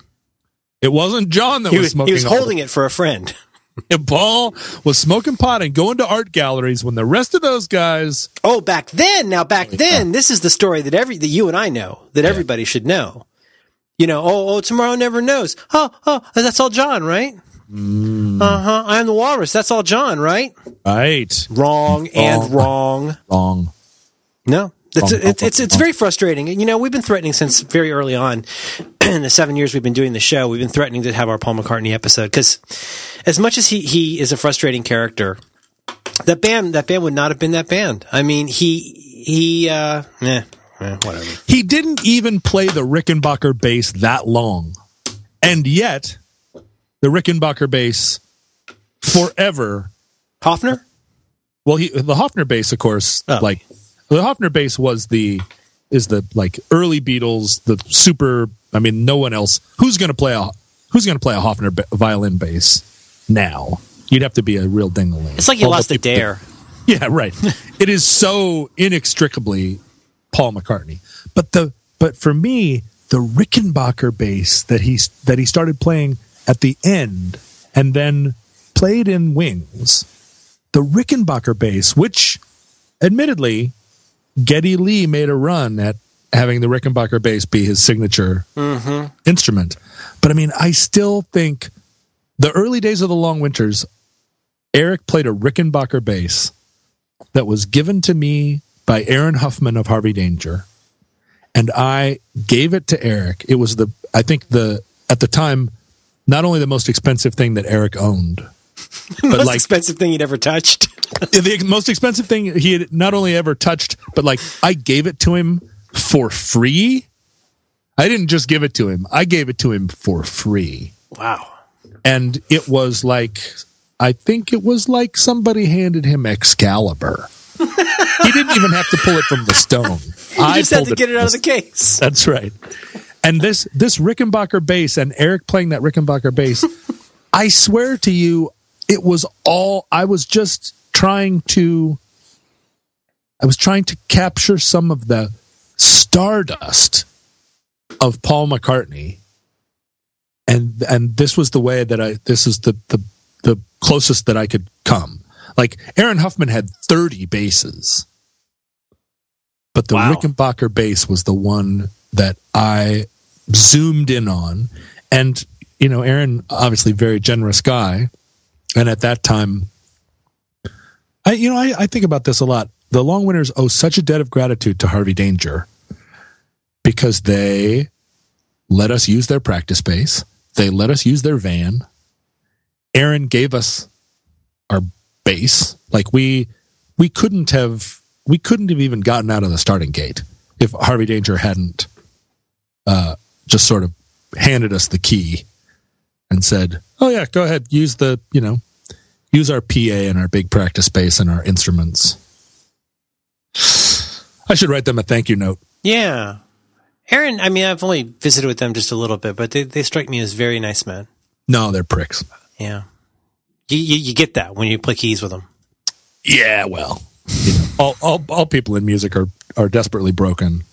It wasn't John that. He was, was, smoking. he was holding it for a friend. [LAUGHS] And Paul was smoking pot and going to art galleries when the rest of those guys. Oh, back then. Now, back then, this is the story that every that you and I know that everybody should know. You know, oh, oh, tomorrow never knows. Oh, oh, that's all John, right? Mm. Uh huh. I am the walrus. That's all John, right? Right. Wrong and wrong. Wrong. No, it's it's it's, it's very frustrating. You know, we've been threatening since very early on. [CLEARS THROAT] In the seven years we've been doing the show, we've been threatening to have our Paul McCartney episode because, as much as he he is a frustrating character, that band that band would not have been that band. I mean, he he uh, eh, eh, whatever. He didn't even play the Rickenbacker bass that long. And yet, the Rickenbacker bass forever. Hofner. Well, he, the Hofner bass, of course, Oh. like the Hofner bass was the is the like early Beatles, the super. I mean, no one else. Who's going to play a Who's going to play a Hofner ba- violin bass now? You'd have to be a real dingaling. It's like you Although lost a people- dare. [LAUGHS] Yeah, right. [LAUGHS] it is so inextricably Paul McCartney. But the but for me, the Rickenbacker bass that he that he started playing at the end and then played in Wings, the Rickenbacker bass, which admittedly Geddy Lee made a run at having the Rickenbacker bass be his signature mm-hmm. instrument. But I mean, I still think the early days of the Long Winters, Eric played a Rickenbacker bass that was given to me by Aaron Huffman of Harvey Danger. And I gave it to Eric. It was the, I think the, at the time, not only the most expensive thing that Eric owned, [LAUGHS] but Most like expensive thing he'd ever touched. [LAUGHS] the most expensive thing he had not only ever touched, but like I gave it to him for free. I didn't just give it to him. I gave it to him for free. Wow. And it was like I think it was like somebody handed him Excalibur. [LAUGHS] he didn't even have to pull it from the stone. [LAUGHS] You I just had to get it out of the the case. that's right. And this this Rickenbacker bass and Eric playing that Rickenbacker bass, I swear to you, it was all I was just trying to I was trying to capture some of the stardust of Paul McCartney. And and this was the way that I this is the the the closest that I could come. Like Aaron Huffman had 30 basses. But the Wow. Rickenbacker bass was the one that I zoomed in on. And, you know, Aaron, obviously very generous guy. And at that time, I, you know, I, I think about this a lot. The Long Winters owe such a debt of gratitude to Harvey Danger because they let us use their practice space. They let us use their van Aaron gave us our bass. Like we we couldn't have we couldn't have even gotten out of the starting gate if Harvey Danger hadn't uh, just sort of handed us the key and said, "Oh yeah, go ahead, use the you know use our PA and our big practice space and our instruments." I should write them a thank you note. Yeah. Aaron, I mean, I've only visited with them just a little bit, but they, they strike me as very nice men. No, they're pricks. Yeah. You, you, you get that when you play keys with them. Yeah, well, you know, all, all all people in music are are desperately broken,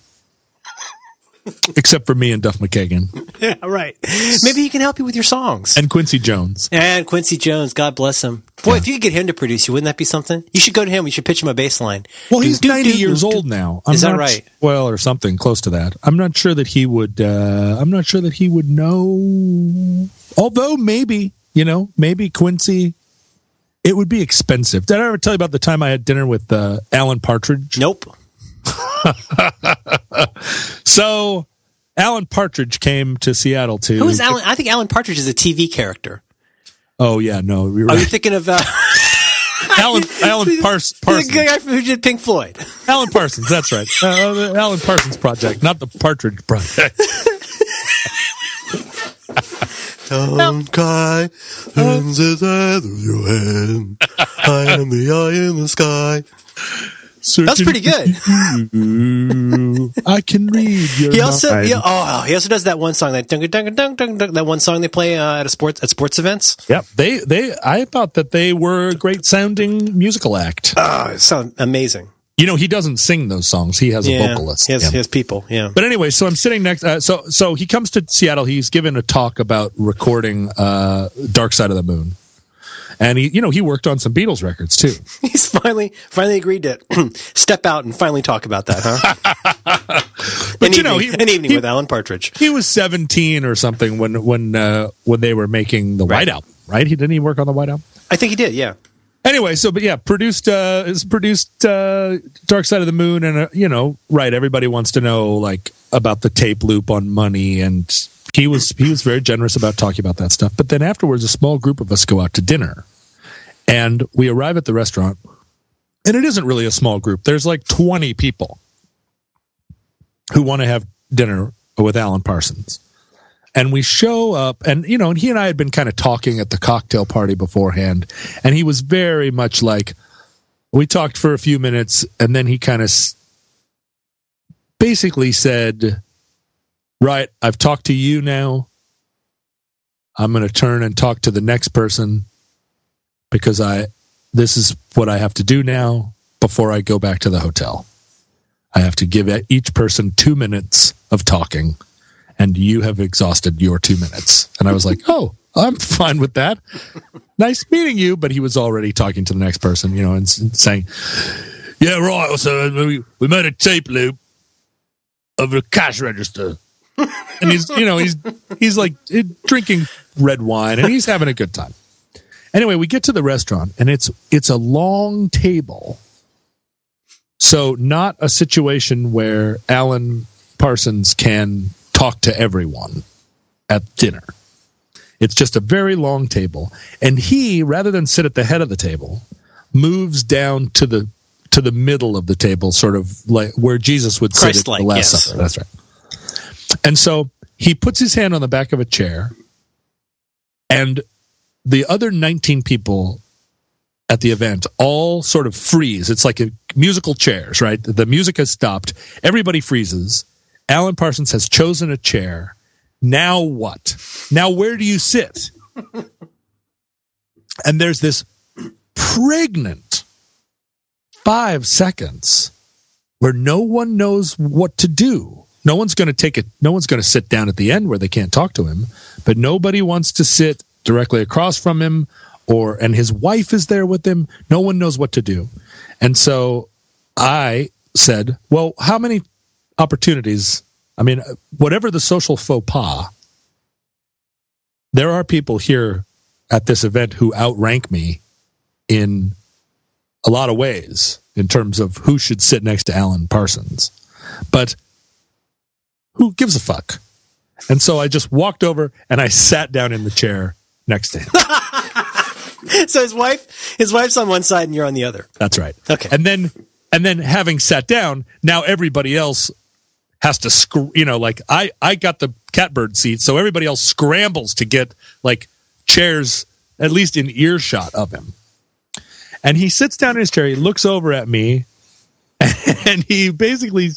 except for me and Duff McKagan [LAUGHS] Yeah, right. Maybe he can help you with your songs. and Quincy Jones. And Quincy Jones, God bless him. Boy, if you could get him to produce you, wouldn't that be something? You should go to him. You should pitch him a bass line. Well, he's Do, do, ninety do, years do, do. old now. I'm Is that not- right? Well, or something close to that. I'm not sure that he would. Uh, I'm not sure that he would know. Although maybe you know, maybe Quincy. It would be expensive. Did I ever tell you about the time I had dinner with uh, Alan Partridge? Nope. [LAUGHS] So, Alan Partridge came to Seattle too. Who is Alan? I think Alan Partridge is a TV character. Oh yeah, no, you're Are you thinking of uh, [LAUGHS] Alan Alan [LAUGHS] Pars- the Parsons. guy who did Pink Floyd? Alan Parsons. That's right. Uh, Alan Parsons project, not the Partridge project. Don't cry, hands is out of your hand. I am the eye in the sky. That's pretty good. I can read your He also, yeah, oh, he also does that one song that dung, dung, dung, dung, that one song they play uh, at a sports at sports events. Yep. They they I thought that they were a great sounding musical act. Oh, it sounds amazing. You know, he doesn't sing those songs. He has a vocalist. He has, he has people. Yeah. But anyway, so I'm sitting next. Uh, so so he comes to Seattle. He's given a talk about recording uh, "Dark Side of the Moon," and he you know he worked on some Beatles records too. [LAUGHS] He's finally finally agreed to [CLEARS THROAT] step out and finally talk about that, huh? [LAUGHS] But an you evening, know, he, an evening he, with Alan Partridge. he was 17 or something when when uh, when they were making the White Album, right? He didn't he work on the White Album? I think he did. Yeah. Anyway, so but yeah, produced uh is produced uh Dark Side of the Moon and uh, you know, right, everybody wants to know like about the tape loop on money and he was he was very generous about talking about that stuff. But then afterwards a small group of us go out to dinner. And we arrive at the restaurant and it isn't really a small group. There's like 20 people who want to have dinner with Alan Parsons. And we show up, and you know, and he and I had been kind of talking at the cocktail party beforehand, and he was very much like, we talked for a few minutes, and then he kind of basically said, Right, I've talked to you now. I'm going to turn and talk to the next person because I, this is what I have to do now before I go back to the hotel. I have to give each person two minutes of talking and you have exhausted your two minutes. And I was like, oh, I'm fine with that. Nice meeting you. But he was already talking to the next person, you know, and, and saying, yeah, right. So uh, we, we made a tape loop of the cash register. And he's, you know, he's, he's like eh, drinking red wine and he's having a good time. Anyway, we get to the restaurant and it's, it's a long table. So not a situation where Alan Parsons can talk to everyone at dinner. It's just a very long table. And he, rather than sit at the head of the table, moves down to the to the middle of the table, sort of like where Jesus would sit at Christ-like, the Last yes. Supper. That's right. And so he puts his hand on the back of a chair, and the other 19 people at the event all sort of freeze. It's like musical chairs, right? The music has stopped. Everybody freezes. Alan Parsons has chosen a chair. Now what? Now where do you sit? [LAUGHS] and there's this pregnant five seconds where no one knows what to do. No one's going to take it. No one's going to sit down at the end where they can't talk to him, but nobody wants to sit directly across from him or, and his wife is there with him. No one knows what to do. And so I said, well, how many opportunities? I mean, whatever the social faux pas, there are people here at this event who outrank me in a lot of ways in terms of who should sit next to Alan Parsons. But who gives a fuck? And so I just walked over and I sat down in the chair next to him. [LAUGHS] so his wife, his wife's on one side and you're on the other. That's right. Okay. And then, and then having sat down, now everybody else has to, sc- you know, like I, I got the catbird seat, so everybody else scrambles to get like chairs at least in earshot of him. And he sits down in his chair, he looks over at me, [LAUGHS] and he basically,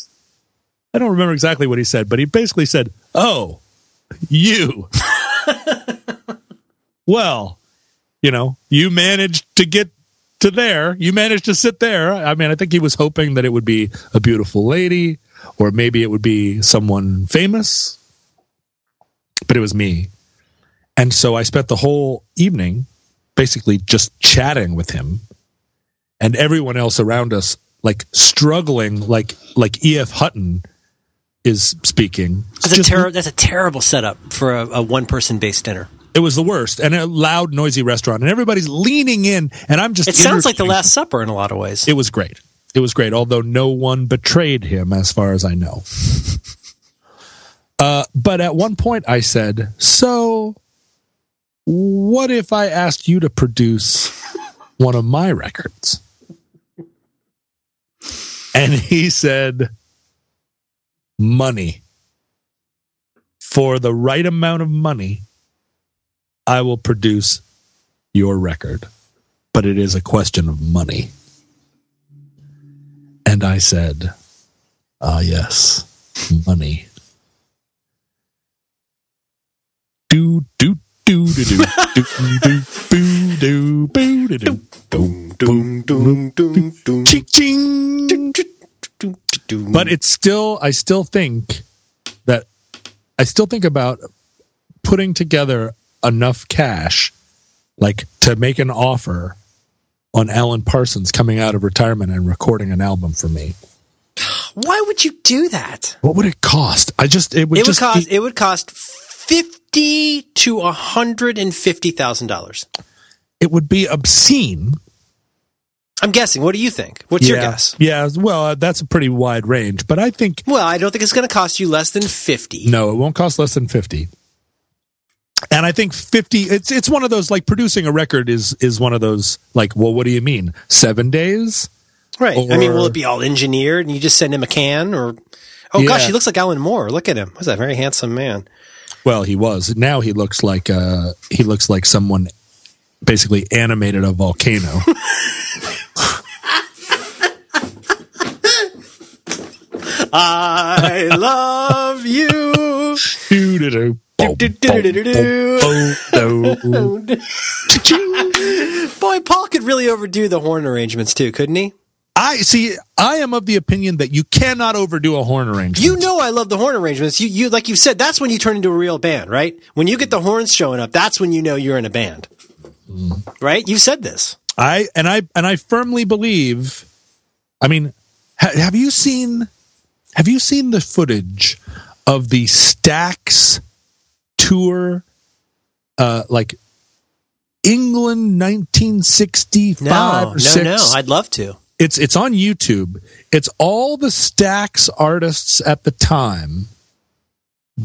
I don't remember exactly what he said, but he basically said, Oh, you. [LAUGHS] well, you know, you managed to get to there. You managed to sit there. I mean, I think he was hoping that it would be a beautiful lady or maybe it would be someone famous, but it was me. And so I spent the whole evening basically just chatting with him and everyone else around us like struggling like like E.F. Hutton is speaking. That's a, ter- that's a terrible setup for a, a one person based dinner. it was the worst and a loud noisy restaurant and everybody's leaning in and I'm just It sounds like the Last Supper in a lot of ways. It was great. It was great, although no one betrayed him, as far as I know. [LAUGHS] uh, but at one point, I said, "So, what if I asked you to produce one of my records?" And he said, "Money. For the right amount of money, I will produce your record, but it is a question of money." And I said, Ah, yes, money. Do, do, do, do, do, do, do, boo, do, boo, do, do. Doom, doom, doom, doom, doom. Ching, ching. But it's still, I still think that, I still think about putting together enough cash, like to make an offer on Alan Parsons coming out of retirement and recording an album for me. why would you do that? What would it cost? I just, it would It would just cost. be- It would cost fifty to a hundred and fifty thousand dollars. it would be obscene. I'm guessing. What do you think? What's your guess? Yeah, well, uh, that's a pretty wide range, but I think Well, I don't think it's going to cost you less than fifty. no, it won't cost less than 50. And I think 50 it's it's one of those like producing a record is is one of those like, well, what do you mean? 7 days? Right. I mean, will it be all engineered and you just send him a can or? Oh Yeah. gosh, he looks like Alan Moore. Look at him. What's that very handsome man? Well, he was. Now he looks like uh he looks like someone basically animated a volcano. [LAUGHS] I love you. Boy, Paul could really overdo the horn arrangements too, couldn't he? I see I am of the opinion that you cannot overdo a horn arrangement. You know I love the horn arrangements. You, you like you said, that's when you turn into a real band, right? When you get the horns showing up, that's when you know you're in a band, mm. right? You said this. I and I and I firmly believe. I mean, ha, have you seen? Have you seen the footage of the Stax tour? Uh, like England, nineteen sixty-five No, no, six. no. I'd love to. it's it's on YouTube. It's all the Stax artists at the time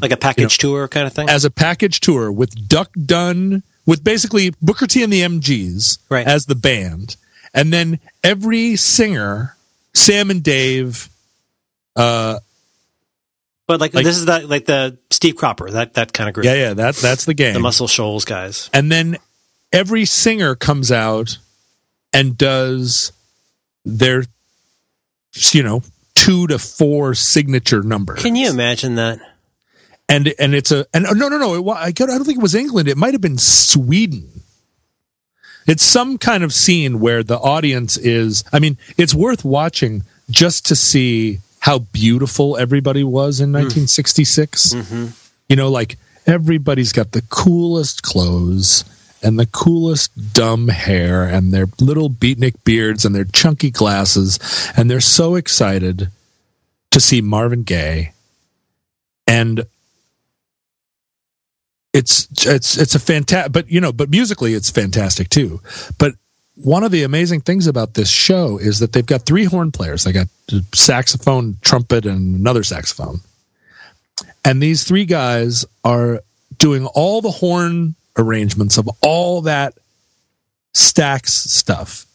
Like a package tour kind of thing. as a package tour with Duck Dunn, with basically Booker T and the MGs Right. as the band, and then every singer, Sam and Dave, uh, but like, like- this is that like the Steve Cropper, that that kind of group. yeah, yeah, that that's the game. The. Muscle Shoals guys. and then every singer comes out and does their, you know, two to four signature numbers. Can you imagine that? and and it's a and no no no it, I I don't think it was England it might have been Sweden it's some kind of scene where the audience is I mean it's worth watching just to see how beautiful everybody was in mm. 1966 mm-hmm. you know like everybody's got the coolest clothes and the coolest dumb hair and their little beatnik beards and their chunky glasses and they're so excited to see Marvin Gaye. And it's it's it's a fantastic but you know but musically it's fantastic too. But one of the amazing things about this show is that they've got three horn players. They got saxophone trumpet and another saxophone. And these three guys are doing all the horn arrangements of all that Stax stuff,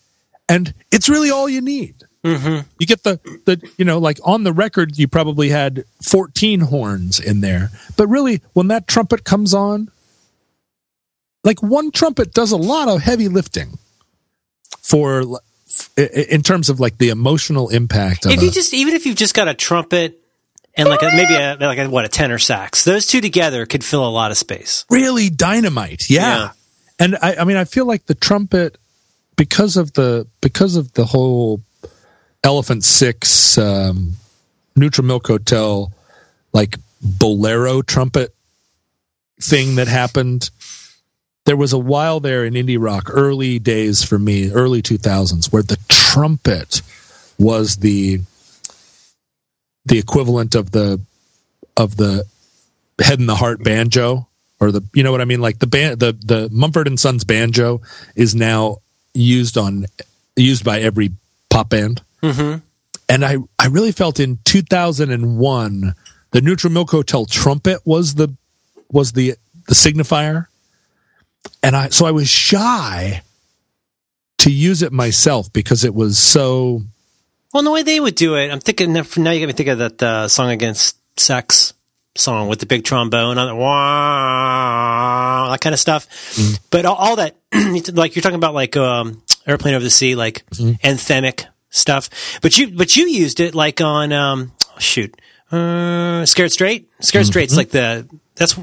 and it's really all you need. Mm-hmm. You get the the you know like on the record you probably had 14 horns in there, but really when that trumpet comes on, like one trumpet does a lot of heavy lifting for in terms of like the emotional impact. Of If you a- just even if you've just got a trumpet and like a, maybe a like a, what a tenor sax, those two together could fill a lot of space. really dynamite. Yeah. Yeah. And I, I mean, I feel like the trumpet, because of the, because of the whole Elephant Six, um, Neutral Milk Hotel, like bolero trumpet thing that happened. There was a while there in indie rock, early days for me, early 2000s, where the trumpet was the, the equivalent of the, of the head and the heart banjo or the you know what I mean? Like the band the the Mumford and Sons banjo is now used on used by every pop band. Mm-hmm. and I I really felt in 2001 the Neutral Milk Hotel trumpet was the was the the signifier and I so I was shy to use it myself because it was so Well, the way they would do it, I'm thinking now you got me thinking of that uh, song against sex song with the big trombone on it, wah, that kind of stuff. But all, all that, [CLEARS THROAT] like you're talking about, like um, airplane over the sea, like anthemic stuff. But you, but you used it like on um, oh, shoot, uh, Scared Straight. Scared Straight's like the that's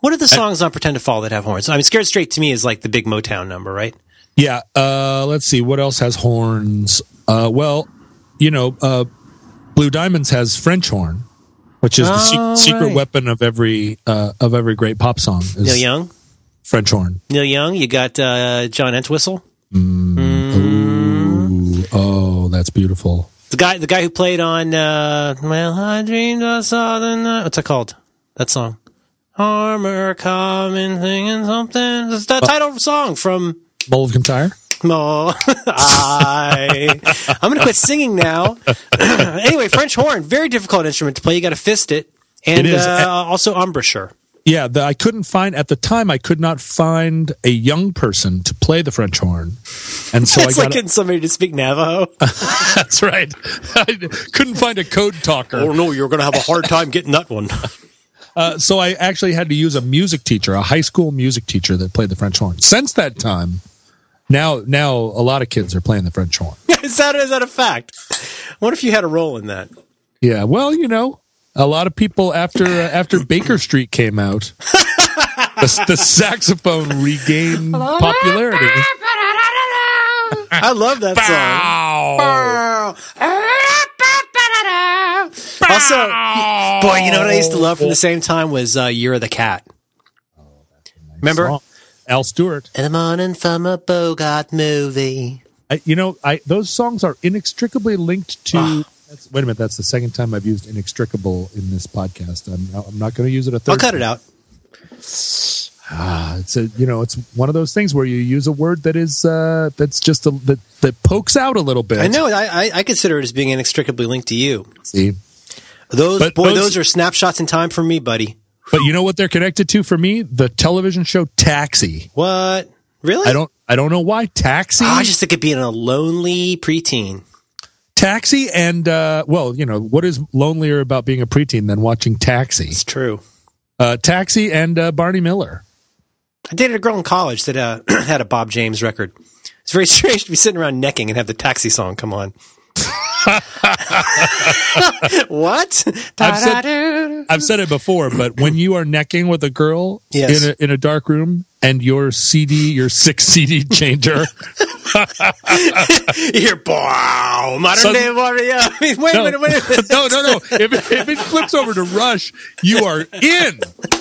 what are the songs on Pretend to Fall that have horns? I mean, Scared Straight to me is like the big Motown number, right? Yeah. Uh, let's see. What else has horns? Uh, well, you know, uh, Blue Diamonds has French horn, which is the se- Oh, secret right. weapon of every uh, of every great pop song. Is Neil Young, French horn. Neil Young. You got uh, John Entwistle. Ooh, oh, that's beautiful. The guy, the guy who played on uh, "Well, I Dreamed I Saw the Night." What's it called? That song, "Armor Coming," singing something. It's the title song from. Mull of Kintyre. Oh, [LAUGHS] I. I'm going to quit singing now. [CLEARS THROAT] anyway, French horn, very difficult instrument to play. You got to fist it, and It is. Uh, also embouchure. Yeah, the, I couldn't find at the time. I could not find a young person to play the French horn, and so [LAUGHS] I It's got. like getting somebody to speak Navajo. [LAUGHS] that's right. I couldn't find a code talker. oh no, you're going to have a hard time getting that one. Uh, so I actually had to use a music teacher, a high school music teacher that played the French horn. Since that time, now now a lot of kids are playing the French horn. [LAUGHS] is that is that a fact? What if you had a role in that? Yeah, well, you know, a lot of people after uh, after Baker Street came out, [LAUGHS] the, the saxophone regained popularity. I love that song. Also, boy, you know what I used to love from the same time was uh, "Year of the Cat." Remember? Song. Al Stewart. In the morning from a Bogart movie. I, you know, I those songs are inextricably linked to. Ah. That's, wait a minute, that's the second time I've used inextricable in this podcast. I'm I'm not going to use it a 3rd I'll cut it out. Ah, it's a you know it's one of those things where you use a word that is uh that's just a that that pokes out a little bit. I know. I, I, I consider it as being inextricably linked to you. See, Those But boy, those- those, are snapshots in time for me, buddy. but you know what they're connected to for me? The television show Taxi. What? Really? I don't I don't know why Taxi. Oh, I just think of being a lonely preteen. Taxi and uh well, you know what is lonelier about being a preteen than watching Taxi? It's true. Uh, Taxi and uh, Barney Miller. I dated a girl in college that uh, [CLEARS THROAT] had a Bob James record. It's very [LAUGHS] strange to be sitting around necking and have the taxi song come on. [LAUGHS] what? I've said- I've said it before, but when you are necking with a girl Yes. in a in a dark room and your CD, your six [LAUGHS] CD changer, You hear, wow, modern Sudden- day warrior. I mean, wait no, a minute, wait [LAUGHS] no, no, no. If it, if it flips over to Rush, you are in.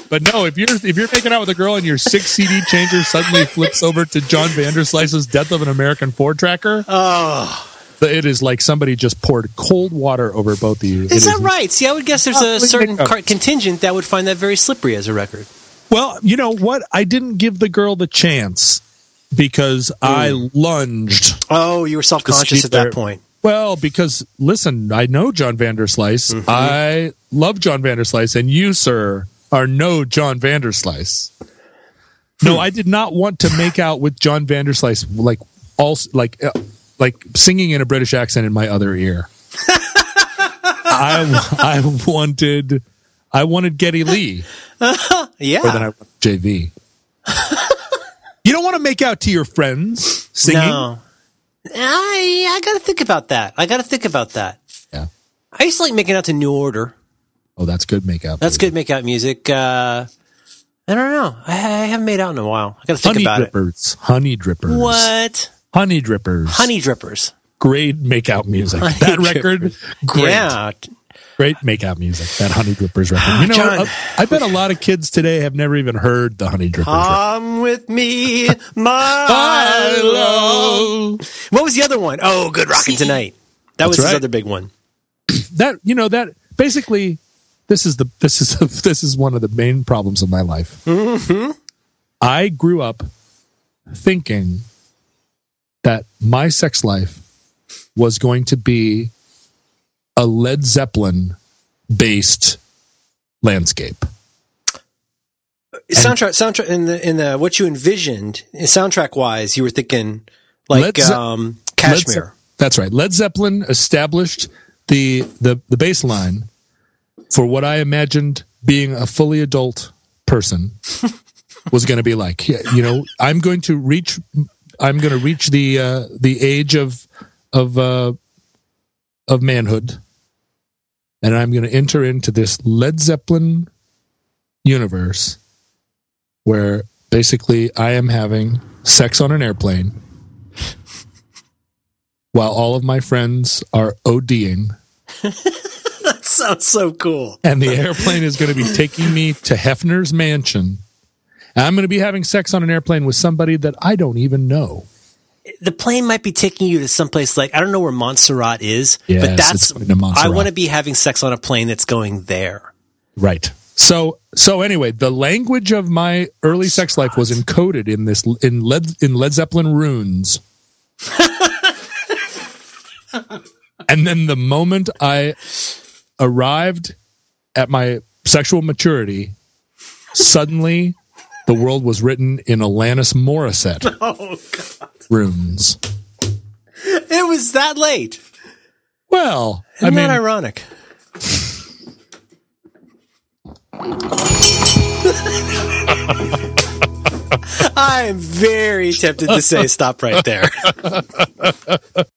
But no, if you're if you're making out with a girl and your six CD changer suddenly flips over to John Vanderslice's "Death of an American Ford Tracker," Oh, it is like somebody just poured cold water over both of you. It is that right? See, I would guess there's Oh, a certain car- contingent that would find that very slippery as a record. Well, you know what? I didn't give the girl the chance because I lunged. Oh, you were self conscious at that there. point. Well, because listen, I know John Vanderslice. Mm-hmm. I love John Vanderslice, and you, sir, are no John Vanderslice. No, I did not want to make out with John Vanderslice like all like uh, like singing in a British accent in my other ear. [LAUGHS] I I wanted I wanted Geddy Lee [LAUGHS] Yeah. I wanted JV. you don't want to make out to your friends singing. no. I I gotta think about that. I gotta think about that. Yeah. I used to like making out to New Order. Oh, that's good make out. That's good make out music. Uh, I don't know. I, I haven't made out in a while. I gotta think Honey about drippers. Honey drippers. it. What? Honey drippers. Honey drippers. Great make out music. Honey that record, great. Yeah. Great make out music. That Honey Drippers record. You know, John. I, I bet a lot of kids today have never even heard the Honey Drippers record. Come with me, my [LAUGHS] love. What was the other one? Oh, Good Rockin' Tonight. That was That's his other big one. [CLEARS THROAT] that you know that basically this is the this is [LAUGHS] this is one of the main problems of my life. Mm-hmm. I grew up thinking that my sex life was going to be a Led Zeppelin based landscape. soundtrack, soundtrack in the in the what you envisioned, soundtrack wise, you were thinking like Ze- um, Led Ze- Kashmir. that's right. Led Zeppelin established the the the baseline for what I imagined being a fully adult person [LAUGHS] was going to be like. You know, I'm going to reach. I'm going to reach the uh, the age of of uh, of manhood, and I'm going to enter into this Led Zeppelin universe where basically I am having sex on an airplane [LAUGHS] while all of my friends are ODing, [LAUGHS] That sounds so cool. and the airplane is going to be taking me to Hefner's mansion. And I'm going to be having sex on an airplane with somebody that I don't even know. The plane might be taking you to someplace like I don't know where Montserrat is, Yes, but that's going to Montserrat. I want to be having sex on a plane that's going there. Right. So so anyway, the language of my early sex life was encoded in this in Led in Led Zeppelin runes. [LAUGHS] and then the moment I arrived at my sexual maturity, suddenly the world was written in Alanis Morissette [LAUGHS] Oh god. runes. It was that late. Well, I Isn't mean, that ironic? [LAUGHS] I am very tempted to say stop right there. [LAUGHS]